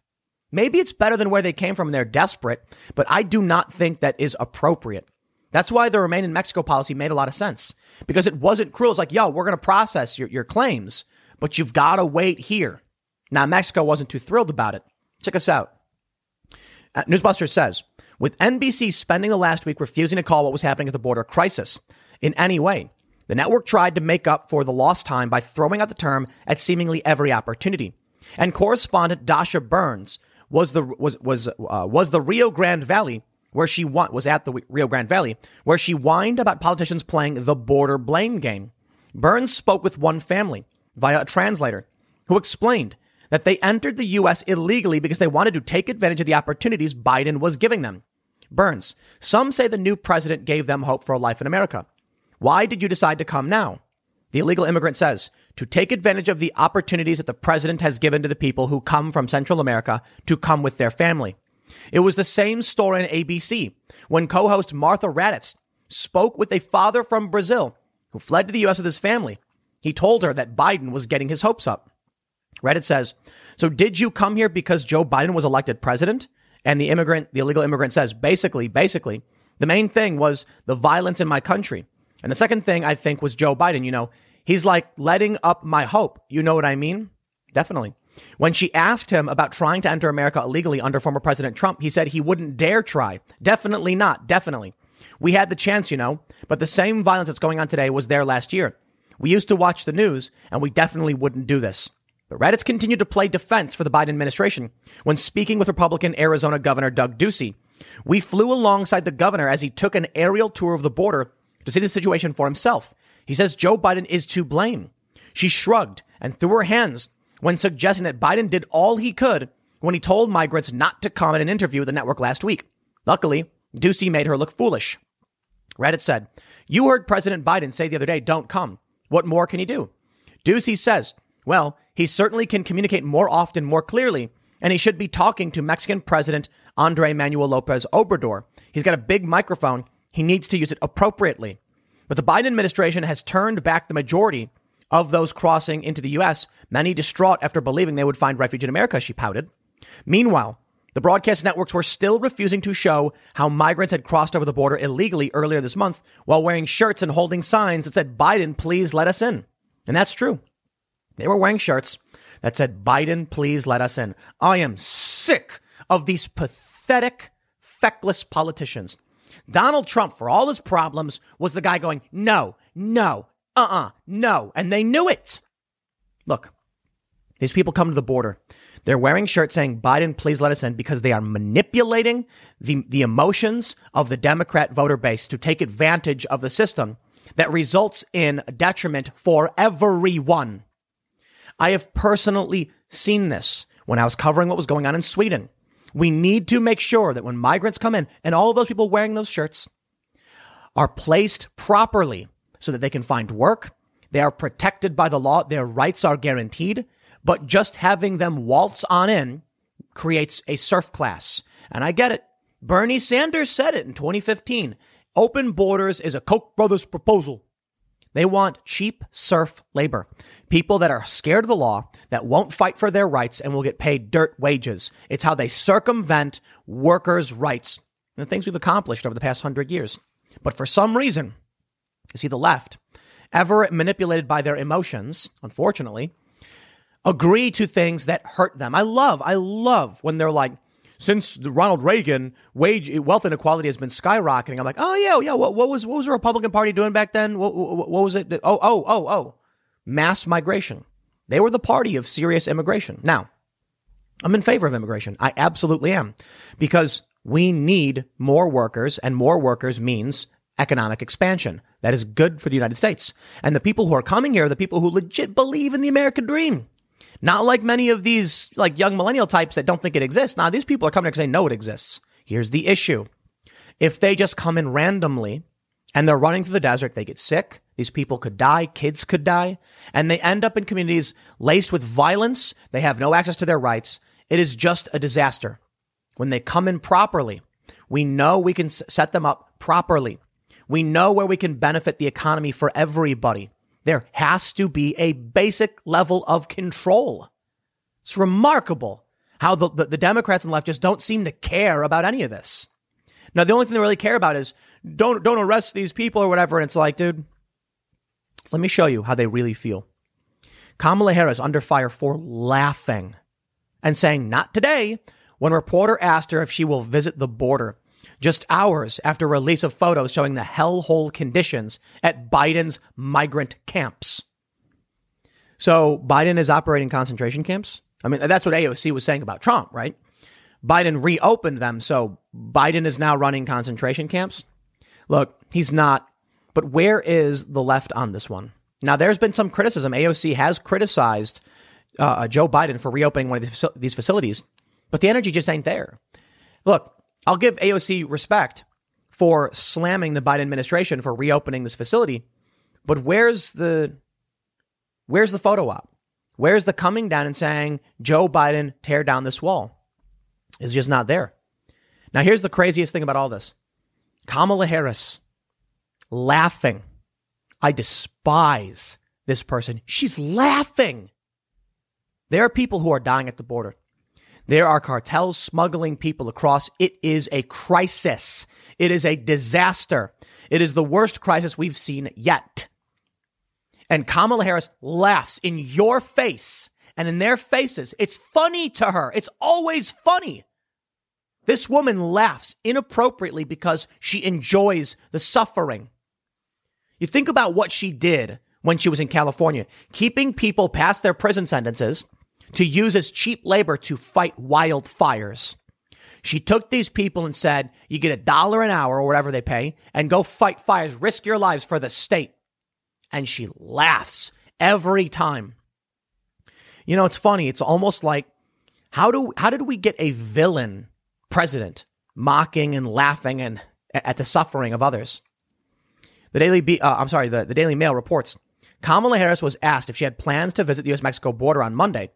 Maybe it's better than where they came from and they're desperate, but I do not think that is appropriate. That's why the Remain in Mexico policy made a lot of sense because it wasn't cruel. It's like, yo, we're going to process your, your claims, but you've got to wait here. Now, Mexico wasn't too thrilled about it. Check us out. Uh, Newsbuster says, with NBC spending the last week refusing to call what was happening at the border crisis in any way, the network tried to make up for the lost time by throwing out the term at seemingly every opportunity. And correspondent Dasha Burns was the was was uh, was the Rio Grande Valley where she was at the Rio Grande Valley, where she whined about politicians playing the border blame game. Burns spoke with one family via a translator who explained that they entered the U.S. illegally because they wanted to take advantage of the opportunities Biden was giving them. Burns, some say the new president gave them hope for a life in America. Why did you decide to come now? The illegal immigrant says, to take advantage of the opportunities that the president has given to the people who come from Central America to come with their family. It was the same story in ABC when co-host Martha Raddatz spoke with a father from Brazil who fled to the U.S. with his family. He told her that Biden was getting his hopes up. Raddatz says, so did you come here because Joe Biden was elected president? And the immigrant, the illegal immigrant says, basically, basically, the main thing was the violence in my country. And the second thing I think was Joe Biden. You know, he's like letting up my hope. You know what I mean? Definitely. When she asked him about trying to enter America illegally under former President Trump, he said he wouldn't dare try. Definitely not. Definitely. We had the chance, you know, but the same violence that's going on today was there last year. We used to watch the news and we definitely wouldn't do this. But Raddatz continued to play defense for the Biden administration when speaking with Republican Arizona Governor Doug Ducey. We flew alongside the governor as he took an aerial tour of the border to see the situation for himself. He says Joe Biden is to blame. She shrugged and threw her hands when suggesting that Biden did all he could when he told migrants not to come in an interview with the network last week. Luckily, Ducey made her look foolish. Raddatz said, You heard President Biden say the other day, don't come. What more can he do? Ducey says, well, he certainly can communicate more often, more clearly, and he should be talking to Mexican President Andre Manuel Lopez Obrador. He's got a big microphone. He needs to use it appropriately. But the Biden administration has turned back the majority of those crossing into the U.S., many distraught after believing they would find refuge in America, she pouted. Meanwhile, the broadcast networks were still refusing to show how migrants had crossed over the border illegally earlier this month while wearing shirts and holding signs that said, Biden, please let us in. And that's true. They were wearing shirts that said, Biden, please let us in. I am sick of these pathetic, feckless politicians. Donald Trump, for all his problems, was the guy going, no, no, uh uh-uh, uh, no. And they knew it. Look, these people come to the border. They're wearing shirts saying, Biden, please let us in because they are manipulating the, the emotions of the Democrat voter base to take advantage of the system that results in detriment for everyone. I have personally seen this when I was covering what was going on in Sweden. We need to make sure that when migrants come in and all of those people wearing those shirts are placed properly so that they can find work, they are protected by the law, their rights are guaranteed, but just having them waltz on in creates a serf class. And I get it. Bernie Sanders said it in 2015. Open borders is a Koch brothers proposal. They want cheap serf labor. People that are scared of the law, that won't fight for their rights and will get paid dirt wages. It's how they circumvent workers' rights. And the things we've accomplished over the past hundred years. But for some reason, you see the left, ever manipulated by their emotions, unfortunately, agree to things that hurt them. I love, I love when they're like, since Ronald Reagan, wage wealth inequality has been skyrocketing. I'm like, oh yeah, yeah. What, what was what was the Republican Party doing back then? What, what, what was it? Oh, oh, oh, oh, mass migration. They were the party of serious immigration. Now, I'm in favor of immigration. I absolutely am, because we need more workers, and more workers means economic expansion. That is good for the United States. And the people who are coming here are the people who legit believe in the American dream. Not like many of these like young millennial types that don't think it exists. Now these people are coming because they know it exists. Here's the issue. If they just come in randomly and they're running through the desert, they get sick. These people could die. Kids could die. And they end up in communities laced with violence. They have no access to their rights. It is just a disaster. When they come in properly, we know we can set them up properly. We know where we can benefit the economy for everybody. There has to be a basic level of control. It's remarkable how the, the, the, Democrats and left just don't seem to care about any of this. Now, the only thing they really care about is don't, don't arrest these people or whatever. And it's like, dude, let me show you how they really feel. Kamala Harris under fire for laughing and saying, not today, when reporter asked her if she will visit the border just hours after release of photos showing the hellhole conditions at Biden's migrant camps. So Biden is operating concentration camps. I mean, that's what AOC was saying about Trump, right? Biden reopened them so Biden is now running concentration camps. Look, he's not. But where is the left on this one? Now, there's been some criticism. AOC has criticized uh, Joe Biden for reopening one of these facilities, but the energy just ain't there. Look, I'll give AOC respect for slamming the Biden administration for reopening this facility, but where's the where's the photo op? Where's the coming down and saying Joe Biden tear down this wall? Is just not there. Now, here's the craziest thing about all this Kamala Harris laughing. I despise this person. She's laughing. There are people who are dying at the border. There are cartels smuggling people across. It is a crisis. It is a disaster. It is the worst crisis we've seen yet. And Kamala Harris laughs in your face and in their faces. It's funny to her. It's always funny. This woman laughs inappropriately because she enjoys the suffering. You think about what she did when she was in California, keeping people past their prison sentences to use as cheap labor to fight wildfires. She took these people and said, you get a dollar an hour or whatever they pay and go fight fires, risk your lives for the state. And she laughs every time. You know, it's funny. It's almost like how do how did we get a villain president mocking and laughing and at the suffering of others. The Daily Be- uh, I'm sorry, the, the Daily Mail reports Kamala Harris was asked if she had plans to visit the US Mexico border on Monday,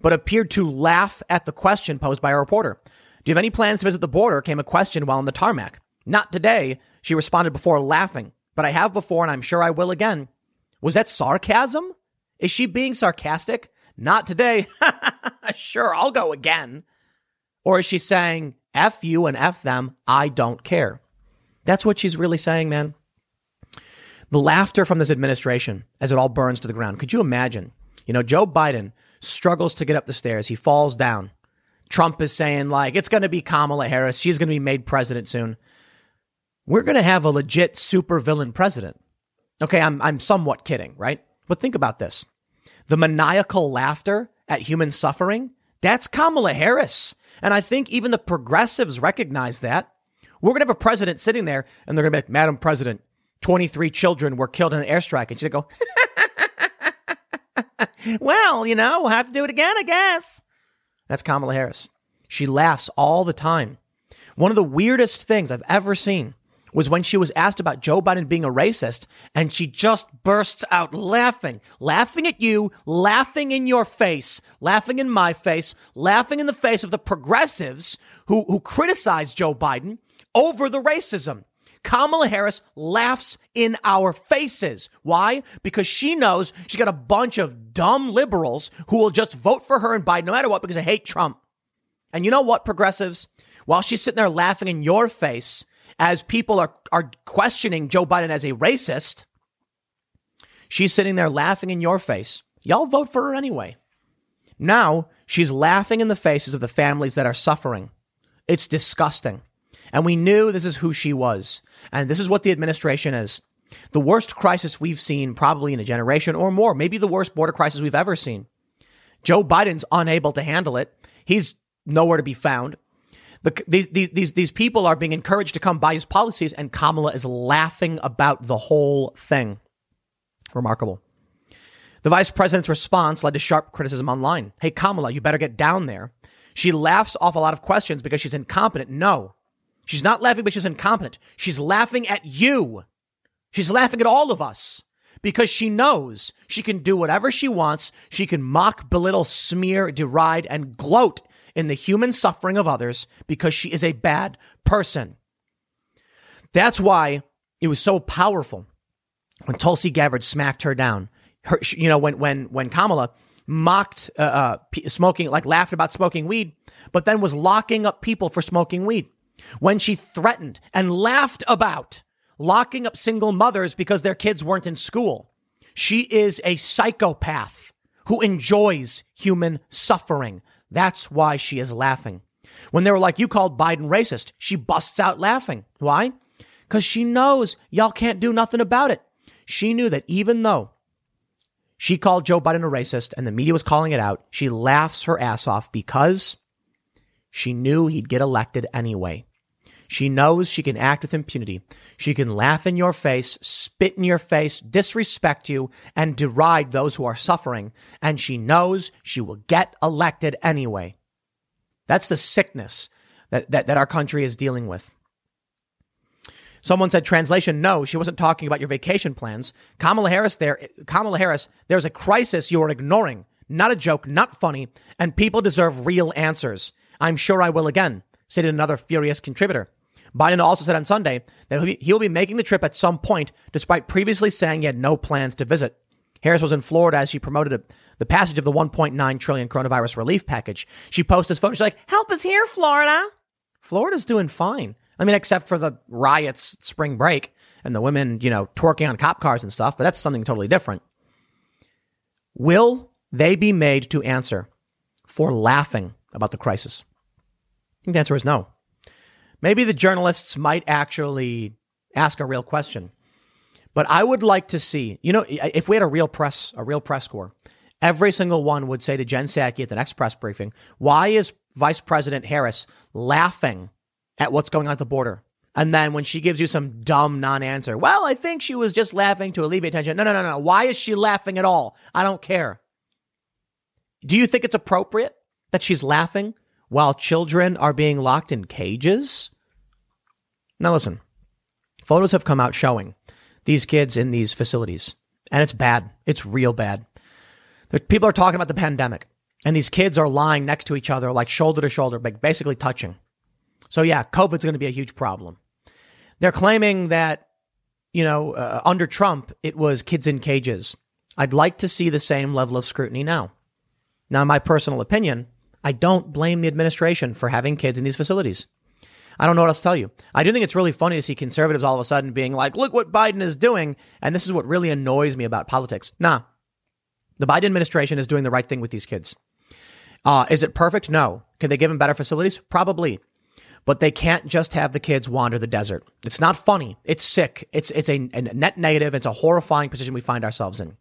but appeared to laugh at the question posed by a reporter. Do you have any plans to visit the border? came a question while on the tarmac. Not today, she responded before laughing, but I have before and I'm sure I will again. Was that sarcasm? Is she being sarcastic? Not today. sure, I'll go again. Or is she saying, F you and F them, I don't care? That's what she's really saying, man. The laughter from this administration as it all burns to the ground. Could you imagine? You know, Joe Biden struggles to get up the stairs. He falls down. Trump is saying, like, it's going to be Kamala Harris. She's going to be made president soon. We're going to have a legit super villain president. Okay, I'm, I'm somewhat kidding, right? But think about this the maniacal laughter at human suffering, that's Kamala Harris. And I think even the progressives recognize that. We're going to have a president sitting there and they're going to be like, Madam President, 23 children were killed in an airstrike. And she's going to go, well, you know, we'll have to do it again, I guess. That's Kamala Harris. She laughs all the time. One of the weirdest things I've ever seen was when she was asked about Joe Biden being a racist and she just bursts out laughing, laughing at you, laughing in your face, laughing in my face, laughing in the face of the progressives who, who criticize Joe Biden over the racism. Kamala Harris laughs in our faces. Why? Because she knows she's got a bunch of dumb liberals who will just vote for her and Biden no matter what because they hate Trump. And you know what, progressives? While she's sitting there laughing in your face, as people are, are questioning Joe Biden as a racist, she's sitting there laughing in your face. Y'all vote for her anyway. Now she's laughing in the faces of the families that are suffering. It's disgusting. And we knew this is who she was. And this is what the administration is. The worst crisis we've seen probably in a generation or more, maybe the worst border crisis we've ever seen. Joe Biden's unable to handle it. He's nowhere to be found. The, these, these, these people are being encouraged to come by his policies, and Kamala is laughing about the whole thing. Remarkable. The vice president's response led to sharp criticism online. Hey, Kamala, you better get down there. She laughs off a lot of questions because she's incompetent. No, she's not laughing because she's incompetent. She's laughing at you. She's laughing at all of us because she knows she can do whatever she wants. She can mock, belittle, smear, deride, and gloat in the human suffering of others because she is a bad person. That's why it was so powerful when Tulsi Gabbard smacked her down. Her, you know, when when when Kamala mocked uh, uh, smoking, like laughed about smoking weed, but then was locking up people for smoking weed. When she threatened and laughed about locking up single mothers because their kids weren't in school. She is a psychopath who enjoys human suffering. That's why she is laughing. When they were like, you called Biden racist, she busts out laughing. Why? Because she knows y'all can't do nothing about it. She knew that even though she called Joe Biden a racist and the media was calling it out, she laughs her ass off because she knew he'd get elected anyway. She knows she can act with impunity. She can laugh in your face, spit in your face, disrespect you, and deride those who are suffering. And she knows she will get elected anyway. That's the sickness that, that, that our country is dealing with. Someone said translation, no, she wasn't talking about your vacation plans. Kamala Harris there, Kamala Harris, there's a crisis you are ignoring. Not a joke, not funny, and people deserve real answers. I'm sure I will again, stated another furious contributor. Biden also said on Sunday that he'll be, he'll be making the trip at some point, despite previously saying he had no plans to visit. Harris was in Florida as she promoted a, the passage of the 1.9 trillion coronavirus relief package. She posted this photo. She's like, "Help us here, Florida." Florida's doing fine. I mean, except for the riots, spring break, and the women, you know, twerking on cop cars and stuff, but that's something totally different. Will they be made to answer for laughing about the crisis? I think the answer is no. Maybe the journalists might actually ask a real question. But I would like to see, you know, if we had a real press, a real press corps, every single one would say to Jen Psaki at the next press briefing, why is Vice President Harris laughing at what's going on at the border. And then when she gives you some dumb non answer, well, I think she was just laughing to alleviate tension. No, no, no, no. Why is she laughing at all? I don't care. Do you think it's appropriate that she's laughing while children are being locked in cages? Now, listen, photos have come out showing these kids in these facilities, and it's bad. It's real bad. People are talking about the pandemic, and these kids are lying next to each other, like shoulder to shoulder, basically touching. So yeah, COVID's going to be a huge problem. They're claiming that, you know, uh, under Trump, it was kids in cages. I'd like to see the same level of scrutiny now. Now, my personal opinion, I don't blame the administration for having kids in these facilities. I don't know what else to tell you. I do think it's really funny to see conservatives all of a sudden being like, look what Biden is doing. And this is what really annoys me about politics. Nah, the Biden administration is doing the right thing with these kids. Uh, is it perfect? No. Can they give them better facilities? Probably but they can't just have the kids wander the desert. It's not funny. It's sick. It's, it's a, a net negative. It's a horrifying position we find ourselves in.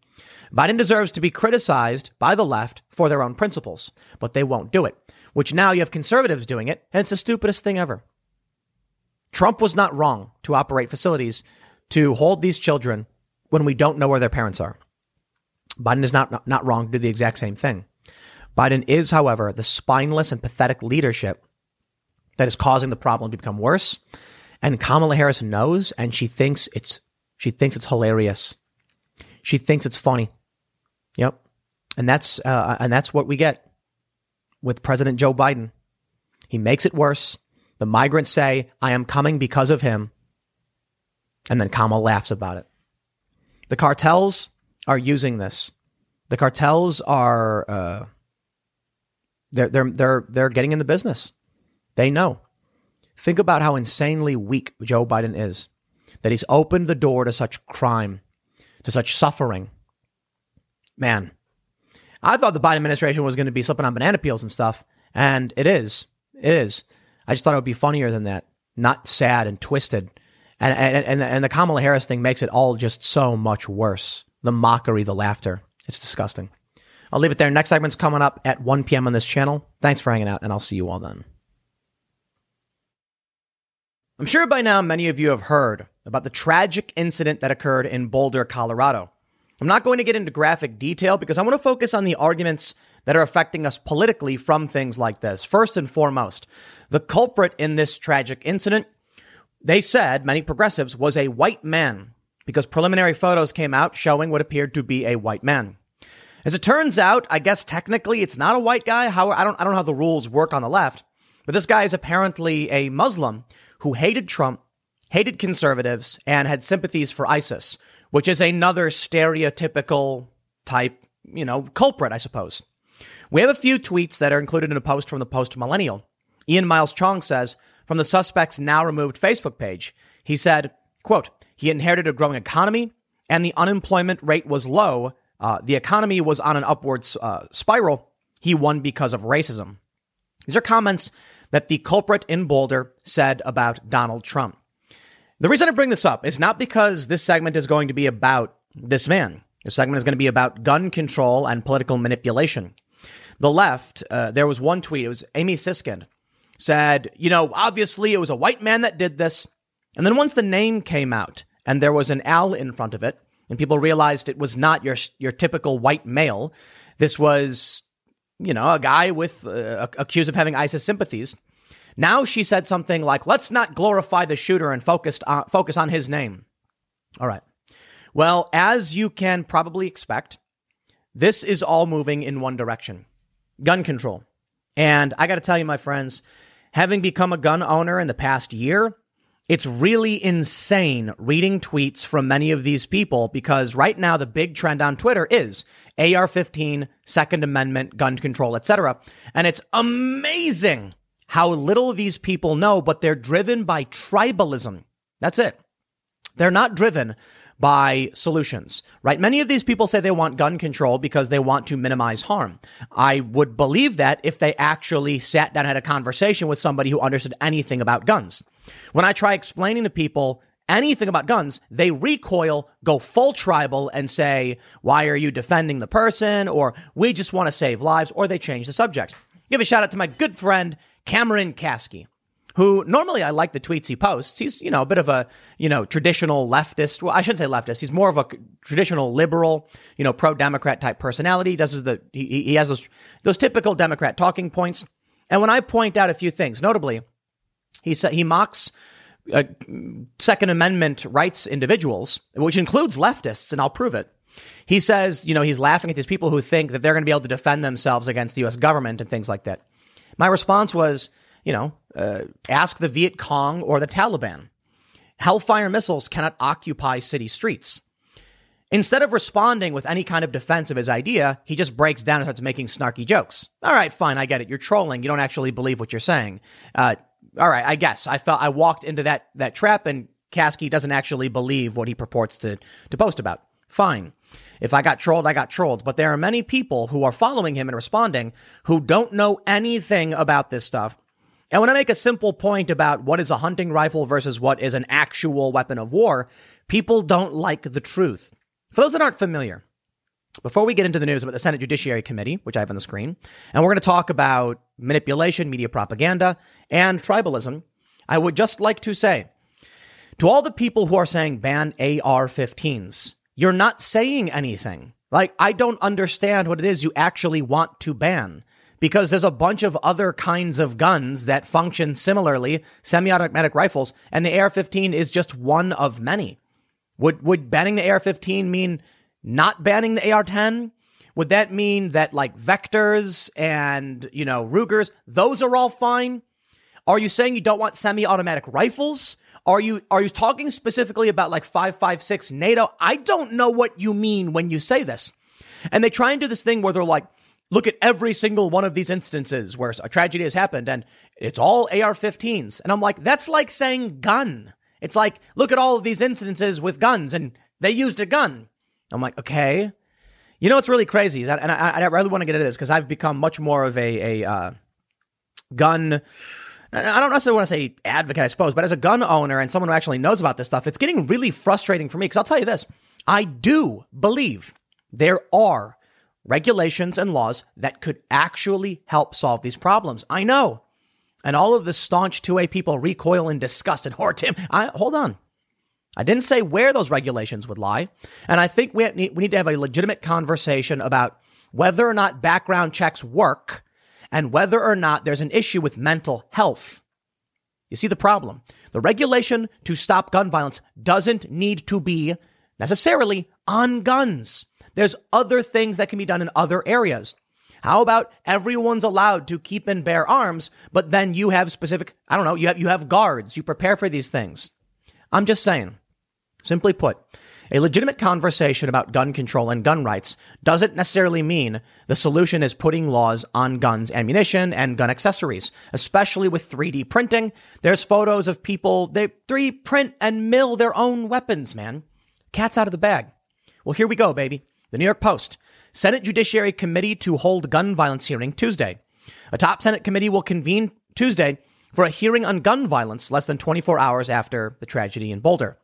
Biden deserves to be criticized by the left for their own principles, but they won't do it, which now you have conservatives doing it, and it's the stupidest thing ever. Trump was not wrong to operate facilities to hold these children when we don't know where their parents are. Biden is not, not wrong to do the exact same thing. Biden is, however, the spineless and pathetic leadership that is causing the problem to become worse. And Kamala Harris knows, and she thinks it's she thinks it's hilarious. She thinks it's funny. Yep, and that's uh, and that's what we get with President Joe Biden. He makes it worse. The migrants say, "I am coming because of him," and then Kamala laughs about it. The cartels are using this. The cartels are uh, they're they're they're they're getting in the business. They know. Think about how insanely weak Joe Biden is, that he's opened the door to such crime, to such suffering. Man, I thought the Biden administration was going to be slipping on banana peels and stuff, and it is. It is. I just thought it would be funnier than that, not sad and twisted. And, and, and, and the Kamala Harris thing makes it all just so much worse. The mockery, the laughter. It's disgusting. I'll leave it there. Next segment's coming up at 1 p.m. on this channel. Thanks for hanging out, and I'll see you all then. I'm sure by now many of you have heard about the tragic incident that occurred in Boulder, Colorado. I'm not going to get into graphic detail because I want to focus on the arguments that are affecting us politically from things like this. First and foremost, the culprit in this tragic incident, they said, many progressives, was a white man because preliminary photos came out showing what appeared to be a white man. As it turns out, I guess technically it's not a white guy. How I don't I don't know how the rules work on the left, but this guy is apparently a Muslim who hated Trump, hated conservatives, and had sympathies for ISIS, which is another stereotypical type, you know, culprit, I suppose. We have a few tweets that are included in a post from the Post Millennial. Ian Miles Cheong says, from the suspect's now removed Facebook page, he said, quote, he inherited a growing economy and the unemployment rate was low. Uh, the economy was on an upward uh, spiral. He won because of racism. These are comments that the culprit in Boulder said about Donald Trump. The reason I bring this up is not because this segment is going to be about this man. This segment is going to be about gun control and political manipulation. The left, uh, there was one tweet, it was Amy Siskind, said, you know, obviously it was a white man that did this. And then once the name came out and there was an L in front of it, and people realized it was not your your typical white male, this was, you know, a guy with uh, accused of having ISIS sympathies. Now she said something like, "Let's not glorify the shooter and focus on, uh, focus on his name." All right. Well, as you can probably expect, this is all moving in one direction: gun control. And I got to tell you, my friends, having become a gun owner in the past year, it's really insane reading tweets from many of these people because right now the big trend on Twitter is AR-15, Second Amendment, gun control, etc. And it's amazing how little these people know, but they're driven by tribalism. That's it. They're not driven by solutions, right? Many of these people say they want gun control because they want to minimize harm. I would believe that if they actually sat down and had a conversation with somebody who understood anything about guns. When I try explaining to people anything about guns, they recoil, go full tribal and say, why are you defending the person? Or we just want to save lives, or they change the subject. Give a shout out to my good friend, Cameron Kasky who normally I like the tweets he posts. He's, you know, a bit of a, you know, traditional leftist. Well, I shouldn't say leftist. He's more of a traditional liberal, you know, pro-Democrat type personality. He does the, he, he has those, those typical Democrat talking points. And when I point out a few things, notably, he said, he mocks uh, Second Amendment rights individuals, which includes leftists, and I'll prove it. He says, you know, he's laughing at these people who think that they're going to be able to defend themselves against the U.S. government and things like that. My response was, you know, uh, ask the Viet Cong or the Taliban. Hellfire missiles cannot occupy city streets. Instead of responding with any kind of defense of his idea, he just breaks down and starts making snarky jokes. All right, fine, I get it. You're trolling. You don't actually believe what you're saying. Uh, all right, I guess I felt I walked into that that trap, and Kasky doesn't actually believe what he purports to to post about. Fine. If I got trolled, I got trolled. But there are many people who are following him and responding who don't know anything about this stuff and when I make a simple point about what is a hunting rifle versus what is an actual weapon of war, people don't like the truth. For those that aren't familiar, before we get into the news about the Senate Judiciary Committee, which I have on the screen, and we're going to talk about manipulation, media propaganda, and tribalism, I would just like to say to all the people who are saying ban AR 15s, you're not saying anything. Like, I don't understand what it is you actually want to ban because there's a bunch of other kinds of guns that function similarly, semi-automatic rifles, and the AR-15 is just one of many. Would would banning the AR-15 mean not banning the AR-10? Would that mean that like vectors and, you know, Rugers, those are all fine? Are you saying you don't want semi-automatic rifles? Are you are you talking specifically about like 556 NATO? I don't know what you mean when you say this. And they try and do this thing where they're like, look at every single one of these instances where a tragedy has happened and it's all AR 15s. And I'm like, that's like saying gun. It's like, look at all of these instances with guns and they used a gun. I'm like, okay. You know what's really crazy? Is that, and I, I really want to get into this because I've become much more of a, a uh, gun. I don't necessarily want to say advocate, I suppose, but as a gun owner and someone who actually knows about this stuff, it's getting really frustrating for me because I'll tell you this I do believe there are regulations and laws that could actually help solve these problems. I know. And all of the staunch 2A people recoil in disgust and horror. Tim, I, hold on. I didn't say where those regulations would lie. And I think we need, we need to have a legitimate conversation about whether or not background checks work and whether or not there's an issue with mental health. You see the problem. The regulation to stop gun violence doesn't need to be necessarily on guns. There's other things that can be done in other areas. How about everyone's allowed to keep and bear arms, but then you have specific, I don't know, you have, you have guards, you prepare for these things. I'm just saying, simply put, a legitimate conversation about gun control and gun rights doesn't necessarily mean the solution is putting laws on guns, ammunition, and gun accessories, especially with 3D printing. There's photos of people, they 3D print and mill their own weapons, man. Cat's out of the bag. Well, here we go, baby. The New York Post. Senate Judiciary Committee to hold gun violence hearing Tuesday. A top Senate committee will convene Tuesday for a hearing on gun violence less than 24 hours after the tragedy in Boulder.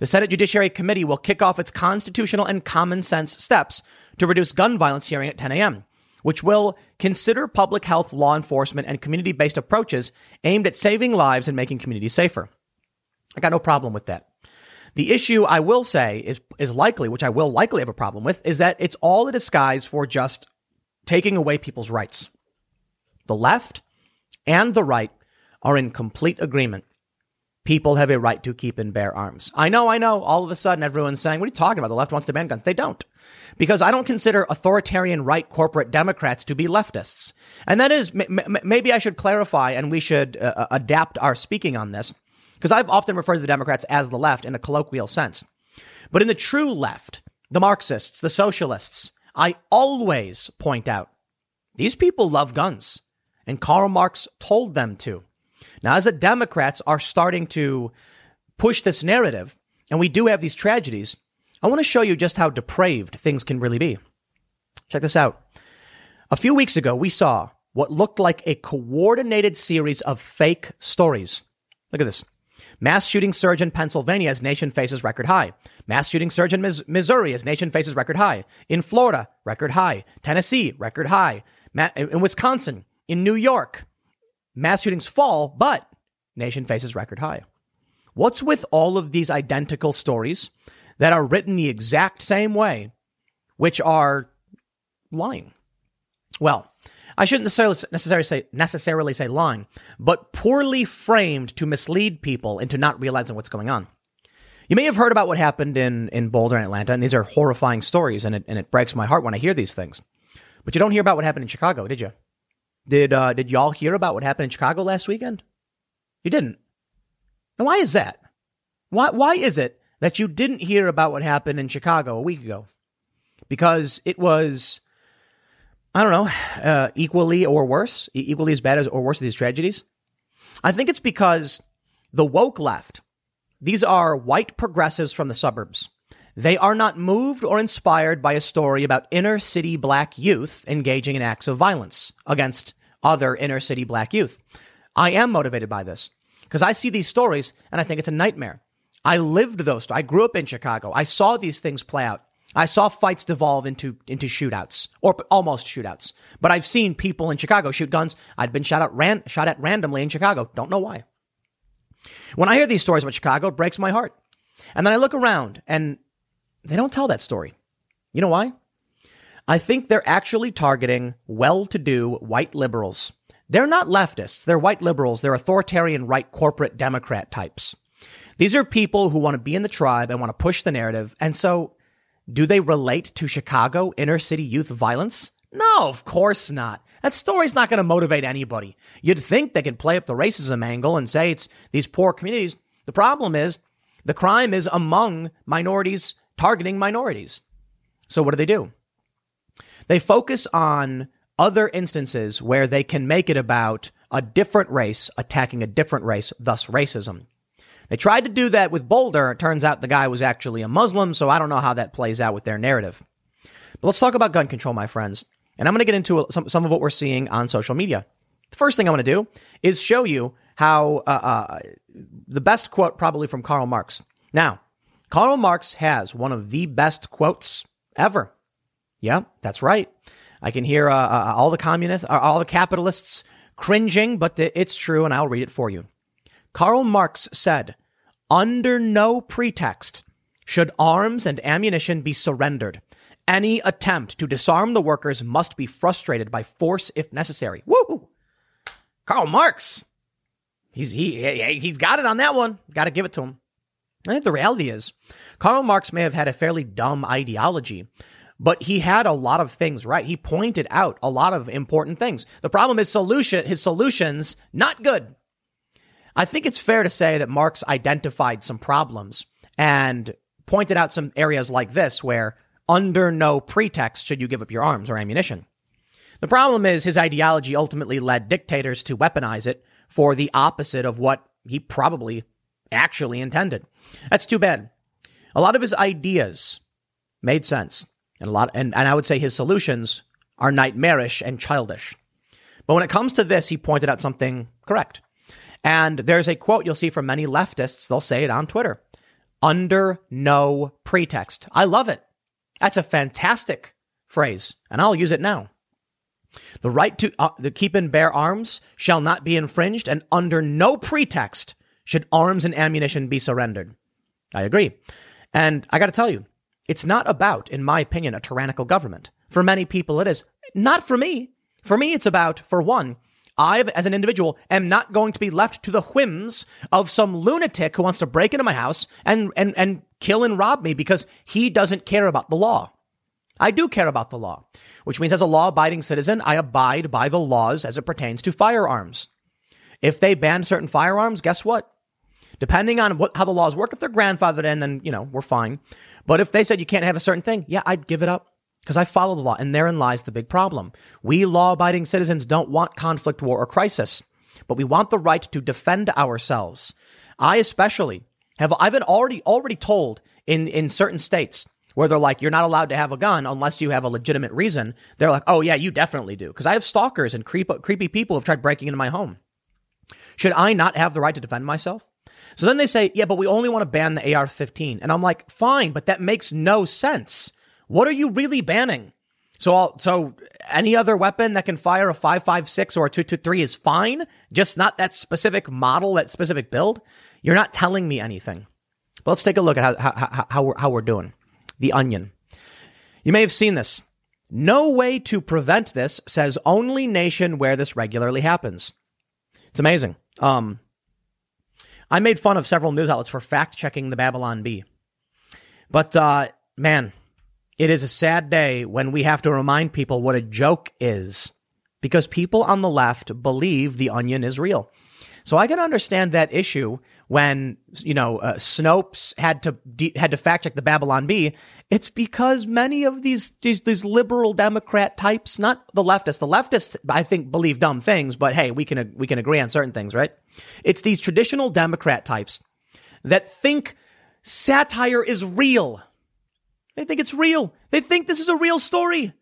The Senate Judiciary Committee will kick off its constitutional and common sense steps to reduce gun violence hearing at 10 a.m. which will consider public health, law enforcement, and community based approaches aimed at saving lives and making communities safer. I got no problem with that. The issue I will say is, is likely, which I will likely have a problem with, is that it's all a disguise for just taking away people's rights. The left and the right are in complete agreement. People have a right to keep and bear arms. I know, I know. All of a sudden, everyone's saying, What are you talking about? The left wants to ban guns. They don't. Because I don't consider authoritarian right corporate Democrats to be leftists. And that is, m- maybe I should clarify and we should uh, uh, adapt our speaking on this. Because I've often referred to the Democrats as the left in a colloquial sense. But in the true left, the Marxists, the socialists, I always point out these people love guns. And Karl Marx told them to. Now, as the Democrats are starting to push this narrative, and we do have these tragedies, I want to show you just how depraved things can really be. Check this out. A few weeks ago, we saw what looked like a coordinated series of fake stories. Look at this. Mass shooting surge in Pennsylvania as nation faces record high. Mass shooting surge in Missouri as nation faces record high. In Florida, record high. Tennessee, record high. In Wisconsin, in New York, mass shootings fall, but nation faces record high. What's with all of these identical stories that are written the exact same way, which are lying? Well, I shouldn't necessarily, necessarily say necessarily say lying, but poorly framed to mislead people into not realizing what's going on. You may have heard about what happened in, in Boulder and Atlanta, and these are horrifying stories, and it, and it breaks my heart when I hear these things. But you don't hear about what happened in Chicago, did you? Did uh, did y'all hear about what happened in Chicago last weekend? You didn't. And why is that? Why why is it that you didn't hear about what happened in Chicago a week ago? Because it was, I don't know, uh, equally or worse, equally as bad as or worse these tragedies. I think it's because the woke left, these are white progressives from the suburbs. They are not moved or inspired by a story about inner city black youth engaging in acts of violence against other inner city black youth. I am motivated by this because I see these stories and I think it's a nightmare. I lived those. I grew up in Chicago. I saw these things play out. I saw fights devolve into into shootouts or almost shootouts. But I've seen people in Chicago shoot guns. I'd been shot at ran, shot at randomly in Chicago. Don't know why. When I hear these stories about Chicago, it breaks my heart. And then I look around and they don't tell that story. You know why? I think they're actually targeting well to do white liberals. They're not leftists. They're white liberals. They're authoritarian right corporate Democrat types. These are people who want to be in the tribe and want to push the narrative. And so, do they relate to Chicago inner city youth violence? No, of course not. That story's not going to motivate anybody. You'd think they could play up the racism angle and say it's these poor communities. The problem is the crime is among minorities targeting minorities. So what do they do? They focus on other instances where they can make it about a different race attacking a different race, thus racism. They tried to do that with Boulder. It turns out the guy was actually a Muslim, so I don't know how that plays out with their narrative. But let's talk about gun control, my friends. And I'm going to get into some, some of what we're seeing on social media. The first thing I want to do is show you how uh, uh, the best quote, probably from Karl Marx. Now, Karl Marx has one of the best quotes ever. Yeah, that's right. I can hear uh, uh, all the communists, uh, all the capitalists cringing, but it's true, and I'll read it for you. Karl Marx said, Under no pretext should arms and ammunition be surrendered. Any attempt to disarm the workers must be frustrated by force if necessary. Woo! Karl Marx. He's he he's got it on that one. Got to give it to him. I think the reality is, Karl Marx may have had a fairly dumb ideology, but he had a lot of things right. He pointed out a lot of important things. The problem is solution, his solutions, not good. I think it's fair to say that Marx identified some problems and pointed out some areas like this where under no pretext should you give up your arms or ammunition. The problem is his ideology ultimately led dictators to weaponize it for the opposite of what he probably actually intended. That's too bad. A lot of his ideas made sense, and a lot, and, and I would say his solutions are nightmarish and childish. But when it comes to this, he pointed out something correct. And there's a quote you'll see from many leftists. They'll say it on Twitter under no pretext. I love it. That's a fantastic phrase, and I'll use it now. The right to, uh, to keep and bear arms shall not be infringed, and under no pretext should arms and ammunition be surrendered. I agree. And I got to tell you, it's not about, in my opinion, a tyrannical government. For many people, it is. Not for me. For me, it's about, for one, I, as an individual, am not going to be left to the whims of some lunatic who wants to break into my house and, and, and kill and rob me because he doesn't care about the law. I do care about the law, which means as a law abiding citizen, I abide by the laws as it pertains to firearms. If they ban certain firearms, guess what? Depending on what, how the laws work, if they're grandfathered in, then, you know, we're fine. But if they said you can't have a certain thing, yeah, I'd give it up because I follow the law. And therein lies the big problem. We law abiding citizens don't want conflict, war, or crisis, but we want the right to defend ourselves. I especially have, I've been already, already told in, in certain states where they're like, you're not allowed to have a gun unless you have a legitimate reason. They're like, oh yeah, you definitely do. Cause I have stalkers and creep, creepy people have tried breaking into my home. Should I not have the right to defend myself? So then they say, yeah, but we only want to ban the AR 15. And I'm like, fine, but that makes no sense. What are you really banning? So, I'll, so any other weapon that can fire a 5.56 or a 223 is fine, just not that specific model, that specific build. You're not telling me anything. But let's take a look at how, how, how, we're, how we're doing. The Onion. You may have seen this. No way to prevent this says only nation where this regularly happens. It's amazing. Um, I made fun of several news outlets for fact checking the Babylon Bee. But, uh, man, it is a sad day when we have to remind people what a joke is because people on the left believe the onion is real. So I can understand that issue when you know uh, Snopes had to de- had to fact check the Babylon Bee. It's because many of these, these these liberal Democrat types, not the leftists. The leftists, I think, believe dumb things, but hey, we can we can agree on certain things, right? It's these traditional Democrat types that think satire is real. They think it's real. They think this is a real story.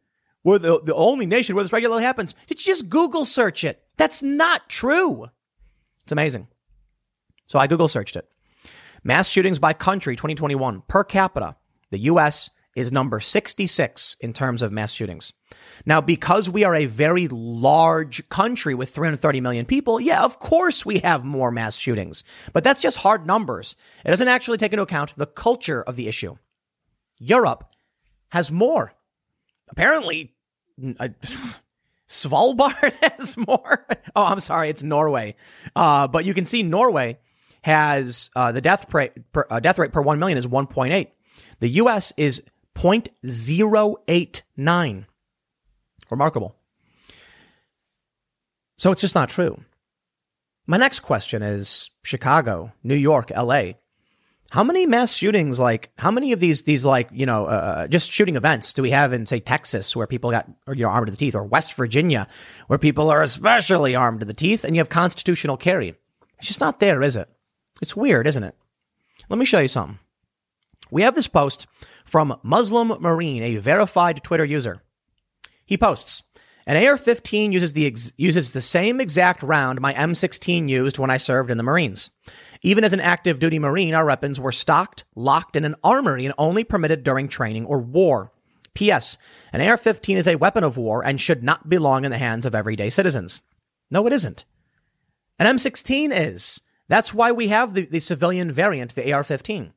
We're the, the only nation where this regularly happens. Did you just Google search it? That's not true. It's amazing. So I Google searched it. Mass shootings by country 2021 per capita. The US is number 66 in terms of mass shootings. Now, because we are a very large country with 330 million people, yeah, of course we have more mass shootings. But that's just hard numbers. It doesn't actually take into account the culture of the issue. Europe has more. Apparently, uh, Svalbard has more. Oh, I'm sorry, it's Norway. Uh, but you can see Norway has uh, the death, pra- per, uh, death rate per 1 million is 1.8. The US is 0.089. Remarkable. So it's just not true. My next question is Chicago, New York, LA. How many mass shootings, like how many of these these like you know uh, uh, just shooting events do we have in say Texas where people got or, you know armed to the teeth, or West Virginia where people are especially armed to the teeth, and you have constitutional carry? It's just not there, is it? It's weird, isn't it? Let me show you something. We have this post from Muslim Marine, a verified Twitter user. He posts. An AR-15 uses the ex- uses the same exact round my M16 used when I served in the Marines. Even as an active duty Marine, our weapons were stocked, locked in an armory, and only permitted during training or war. P.S. An AR 15 is a weapon of war and should not belong in the hands of everyday citizens. No, it isn't. An M16 is. That's why we have the, the civilian variant, the AR 15.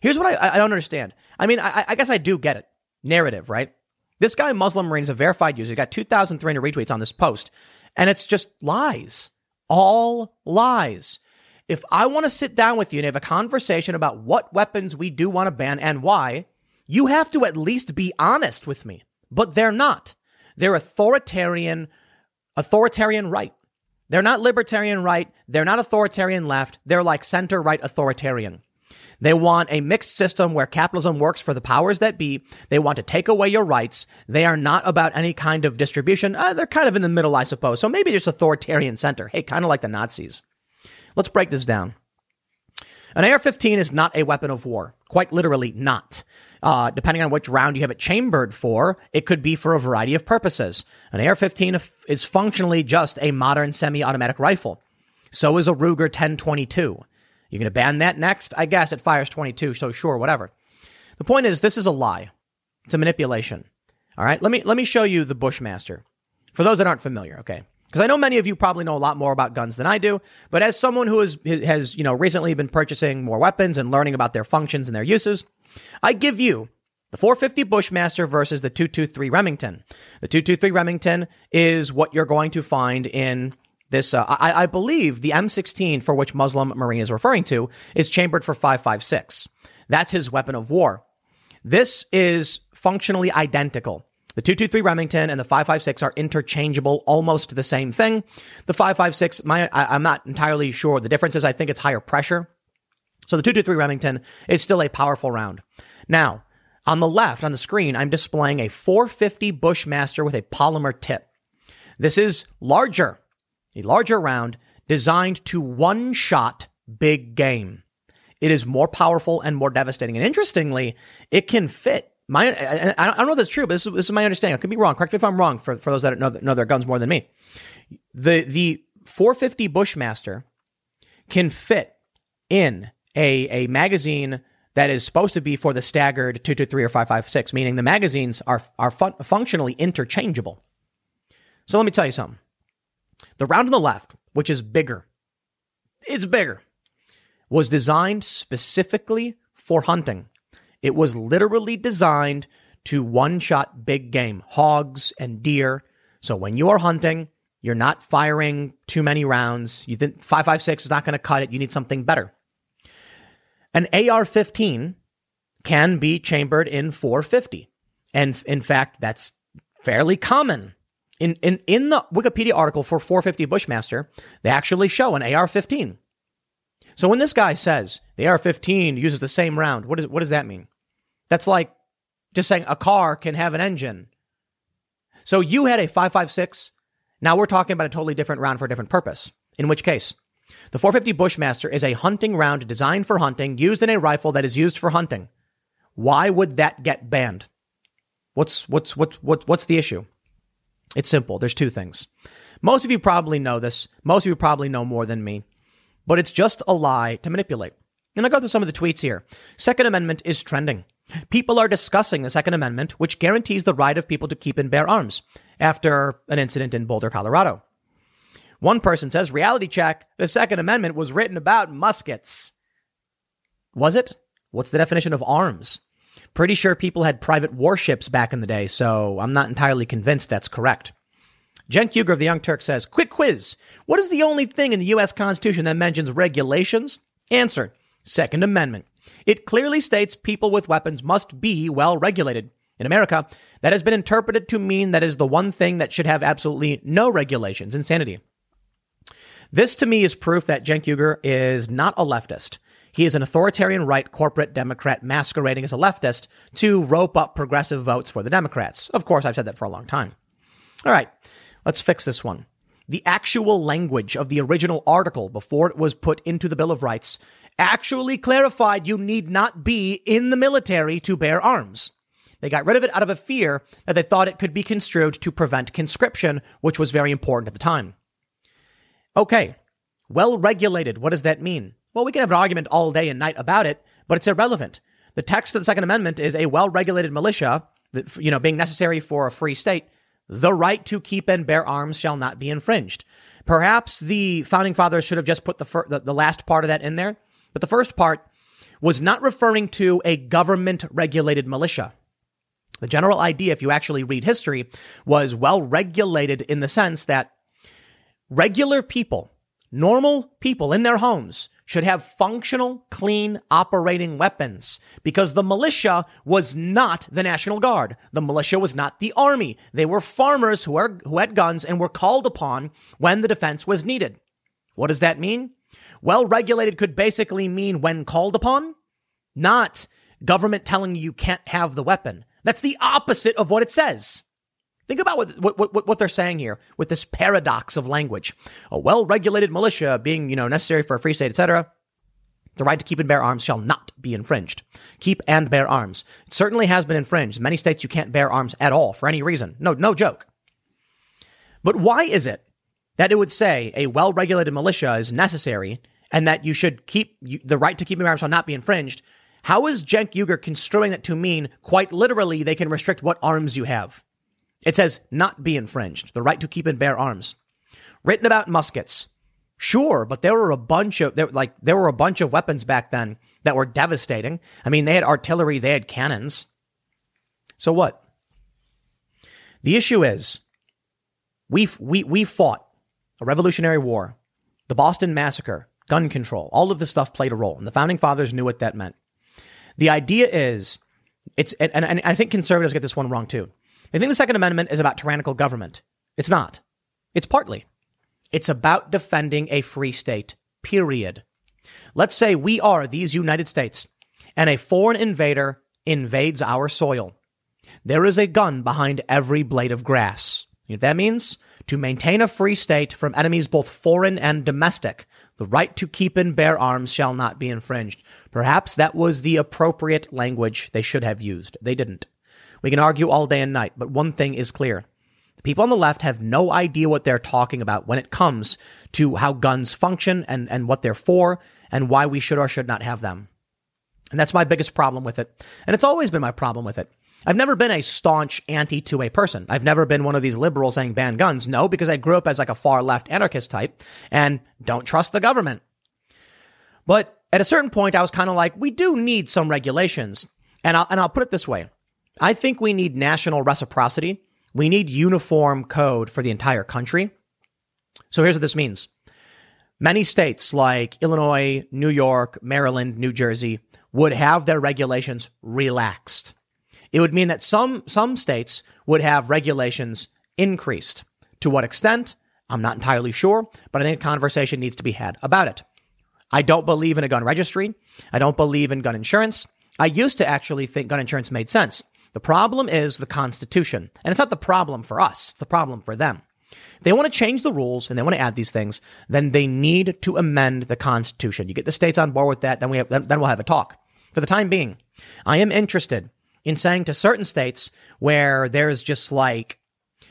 Here's what I, I don't understand. I mean, I, I guess I do get it. Narrative, right? This guy, Muslim Marine, is a verified user. He got 2,300 retweets on this post. And it's just lies. All lies. If I want to sit down with you and have a conversation about what weapons we do want to ban and why, you have to at least be honest with me. But they're not. They're authoritarian, authoritarian right. They're not libertarian right. They're not authoritarian left. They're like center right authoritarian. They want a mixed system where capitalism works for the powers that be. They want to take away your rights. They are not about any kind of distribution. Uh, they're kind of in the middle, I suppose. So maybe just authoritarian center. Hey, kind of like the Nazis. Let's break this down. An AR 15 is not a weapon of war. Quite literally, not. Uh, depending on which round you have it chambered for, it could be for a variety of purposes. An AR 15 is functionally just a modern semi automatic rifle. So is a Ruger 1022. You're going to ban that next? I guess it fires 22, so sure, whatever. The point is, this is a lie. It's a manipulation. All right, let me let me show you the Bushmaster. For those that aren't familiar, okay? Because I know many of you probably know a lot more about guns than I do, but as someone who has, has, you know, recently been purchasing more weapons and learning about their functions and their uses, I give you the 450 Bushmaster versus the 223 Remington. The 223 Remington is what you're going to find in this, uh, I, I, believe the M16 for which Muslim Marine is referring to is chambered for 556. That's his weapon of war. This is functionally identical. The 223 Remington and the 556 are interchangeable, almost the same thing. The 556, my, I, I'm not entirely sure the difference is I think it's higher pressure. So the 223 Remington is still a powerful round. Now, on the left on the screen, I'm displaying a 450 Bushmaster with a polymer tip. This is larger a larger round designed to one shot big game. It is more powerful and more devastating. And interestingly, it can fit. My, I, don't know if that's true, but this is, this is my understanding. I could be wrong. Correct me if I'm wrong for, for those that know, know their guns more than me. The, the 450 Bushmaster can fit in a, a magazine that is supposed to be for the staggered 223 or 556, meaning the magazines are, are fun, functionally interchangeable. So let me tell you something. The round on the left, which is bigger, it's bigger, was designed specifically for hunting. It was literally designed to one shot big game, hogs and deer. So when you are hunting, you're not firing too many rounds. You think 556 is not going to cut it. You need something better. An AR 15 can be chambered in 450. And in fact, that's fairly common in, in, in the Wikipedia article for 450 Bushmaster, they actually show an AR 15. So when this guy says the AR 15 uses the same round, what, is, what does that mean? That's like just saying a car can have an engine. So you had a 556. Now we're talking about a totally different round for a different purpose. In which case, the 450 Bushmaster is a hunting round designed for hunting, used in a rifle that is used for hunting. Why would that get banned? What's what's what, what what's the issue? It's simple. There's two things. Most of you probably know this. Most of you probably know more than me, but it's just a lie to manipulate. And I'll go through some of the tweets here. Second Amendment is trending. People are discussing the Second Amendment, which guarantees the right of people to keep and bear arms after an incident in Boulder, Colorado. One person says, reality check, the Second Amendment was written about muskets. Was it? What's the definition of arms? Pretty sure people had private warships back in the day, so I'm not entirely convinced that's correct. Cenk Uygur of the Young Turk says, Quick quiz. What is the only thing in the U.S. Constitution that mentions regulations? Answer Second Amendment. It clearly states people with weapons must be well regulated. In America, that has been interpreted to mean that is the one thing that should have absolutely no regulations insanity. This to me is proof that Cenk Uygur is not a leftist. He is an authoritarian right corporate Democrat masquerading as a leftist to rope up progressive votes for the Democrats. Of course, I've said that for a long time. All right, let's fix this one. The actual language of the original article before it was put into the Bill of Rights actually clarified you need not be in the military to bear arms. They got rid of it out of a fear that they thought it could be construed to prevent conscription, which was very important at the time. Okay, well regulated, what does that mean? Well, we can have an argument all day and night about it, but it's irrelevant. The text of the Second Amendment is a well-regulated militia, that, you know, being necessary for a free state. The right to keep and bear arms shall not be infringed. Perhaps the founding fathers should have just put the, fir- the, the last part of that in there, but the first part was not referring to a government regulated militia. The general idea, if you actually read history, was well regulated in the sense that regular people, normal people in their homes, should have functional, clean operating weapons because the militia was not the National Guard. The militia was not the army. They were farmers who, are, who had guns and were called upon when the defense was needed. What does that mean? Well regulated could basically mean when called upon, not government telling you you can't have the weapon. That's the opposite of what it says. Think about what, what, what, they're saying here with this paradox of language. A well-regulated militia being, you know, necessary for a free state, etc. The right to keep and bear arms shall not be infringed. Keep and bear arms. It certainly has been infringed. In many states, you can't bear arms at all for any reason. No, no joke. But why is it that it would say a well-regulated militia is necessary and that you should keep the right to keep and bear arms shall not be infringed? How is Cenk Uygur construing that to mean quite literally they can restrict what arms you have? It says not be infringed, the right to keep and bear arms. Written about muskets. Sure, but there were a bunch of there, like there were a bunch of weapons back then that were devastating. I mean, they had artillery, they had cannons. So what? The issue is we we we fought a revolutionary war, the Boston massacre, gun control, all of this stuff played a role, and the founding fathers knew what that meant. The idea is it's and, and I think conservatives get this one wrong too. They think the Second Amendment is about tyrannical government. It's not. It's partly. It's about defending a free state, period. Let's say we are these United States and a foreign invader invades our soil. There is a gun behind every blade of grass. You know that means? To maintain a free state from enemies both foreign and domestic, the right to keep and bear arms shall not be infringed. Perhaps that was the appropriate language they should have used. They didn't. We can argue all day and night, but one thing is clear. The people on the left have no idea what they're talking about when it comes to how guns function and, and what they're for and why we should or should not have them. And that's my biggest problem with it. And it's always been my problem with it. I've never been a staunch anti to a person. I've never been one of these liberals saying ban guns. No, because I grew up as like a far left anarchist type and don't trust the government. But at a certain point, I was kind of like, we do need some regulations. And I'll, and I'll put it this way. I think we need national reciprocity. We need uniform code for the entire country. So here's what this means. Many states like Illinois, New York, Maryland, New Jersey would have their regulations relaxed. It would mean that some, some states would have regulations increased. To what extent? I'm not entirely sure, but I think a conversation needs to be had about it. I don't believe in a gun registry. I don't believe in gun insurance. I used to actually think gun insurance made sense. The problem is the Constitution. And it's not the problem for us, it's the problem for them. They want to change the rules and they want to add these things, then they need to amend the Constitution. You get the states on board with that, then we have, then we'll have a talk. For the time being, I am interested in saying to certain states where there's just like,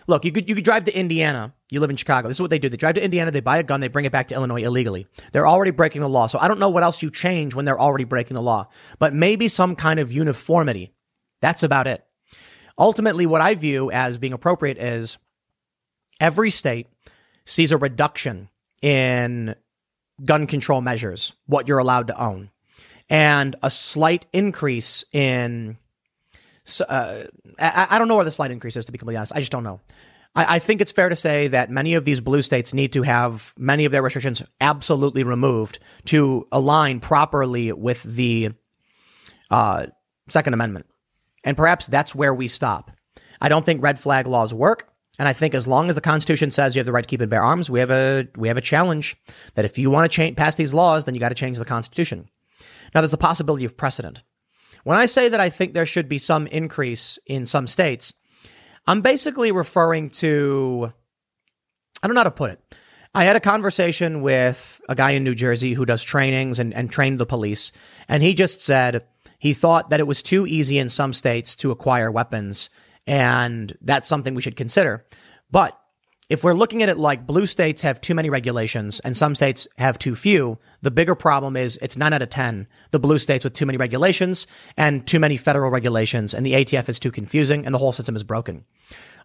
look, you could, you could drive to Indiana. You live in Chicago. This is what they do. They drive to Indiana. They buy a gun. They bring it back to Illinois illegally. They're already breaking the law. So I don't know what else you change when they're already breaking the law, but maybe some kind of uniformity. That's about it. Ultimately, what I view as being appropriate is every state sees a reduction in gun control measures, what you're allowed to own, and a slight increase in uh, I, don't know where the slight increase is, to be completely honest. I just don't know. I, I, think it's fair to say that many of these blue states need to have many of their restrictions absolutely removed to align properly with the uh, Second Amendment. And perhaps that's where we stop. I don't think red flag laws work. And I think as long as the Constitution says you have the right to keep and bear arms, we have a we have a challenge that if you want to change, pass these laws, then you got to change the Constitution. Now, there's the possibility of precedent. When I say that I think there should be some increase in some states, I'm basically referring to, I don't know how to put it. I had a conversation with a guy in New Jersey who does trainings and, and trained the police, and he just said he thought that it was too easy in some states to acquire weapons, and that's something we should consider. But if we're looking at it like blue states have too many regulations and some states have too few, the bigger problem is it's nine out of 10, the blue states with too many regulations and too many federal regulations, and the ATF is too confusing and the whole system is broken.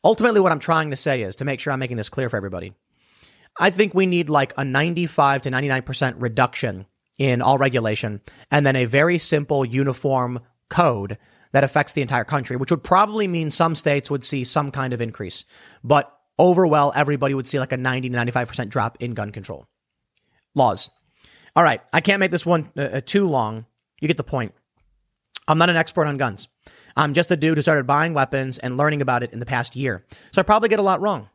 Ultimately, what I'm trying to say is to make sure I'm making this clear for everybody. I think we need like a 95 to 99% reduction in all regulation and then a very simple uniform code that affects the entire country, which would probably mean some states would see some kind of increase. But overall, everybody would see like a 90 to 95% drop in gun control. Laws. All right. I can't make this one uh, uh, too long. You get the point. I'm not an expert on guns. I'm just a dude who started buying weapons and learning about it in the past year. So I probably get a lot wrong.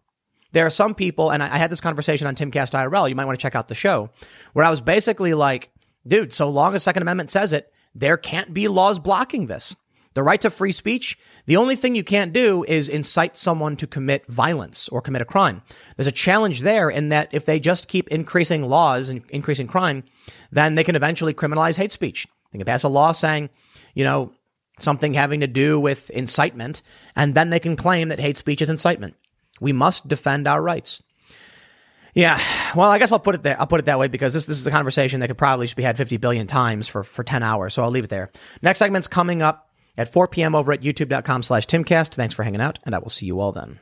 There are some people, and I, I had this conversation on Timcast IRL. You might want to check out the show where I was basically like, dude, so long as Second Amendment says it, there can't be laws blocking this. The right to free speech, the only thing you can't do is incite someone to commit violence or commit a crime. There's a challenge there in that if they just keep increasing laws and increasing crime, then they can eventually criminalize hate speech. They can pass a law saying, you know, something having to do with incitement, and then they can claim that hate speech is incitement. We must defend our rights. Yeah, well, I guess I'll put it there. I'll put it that way because this this is a conversation that could probably just be had 50 billion times for for 10 hours. So I'll leave it there. Next segment's coming up at 4 p.m. over at youtube.com slash timcast. Thanks for hanging out, and I will see you all then.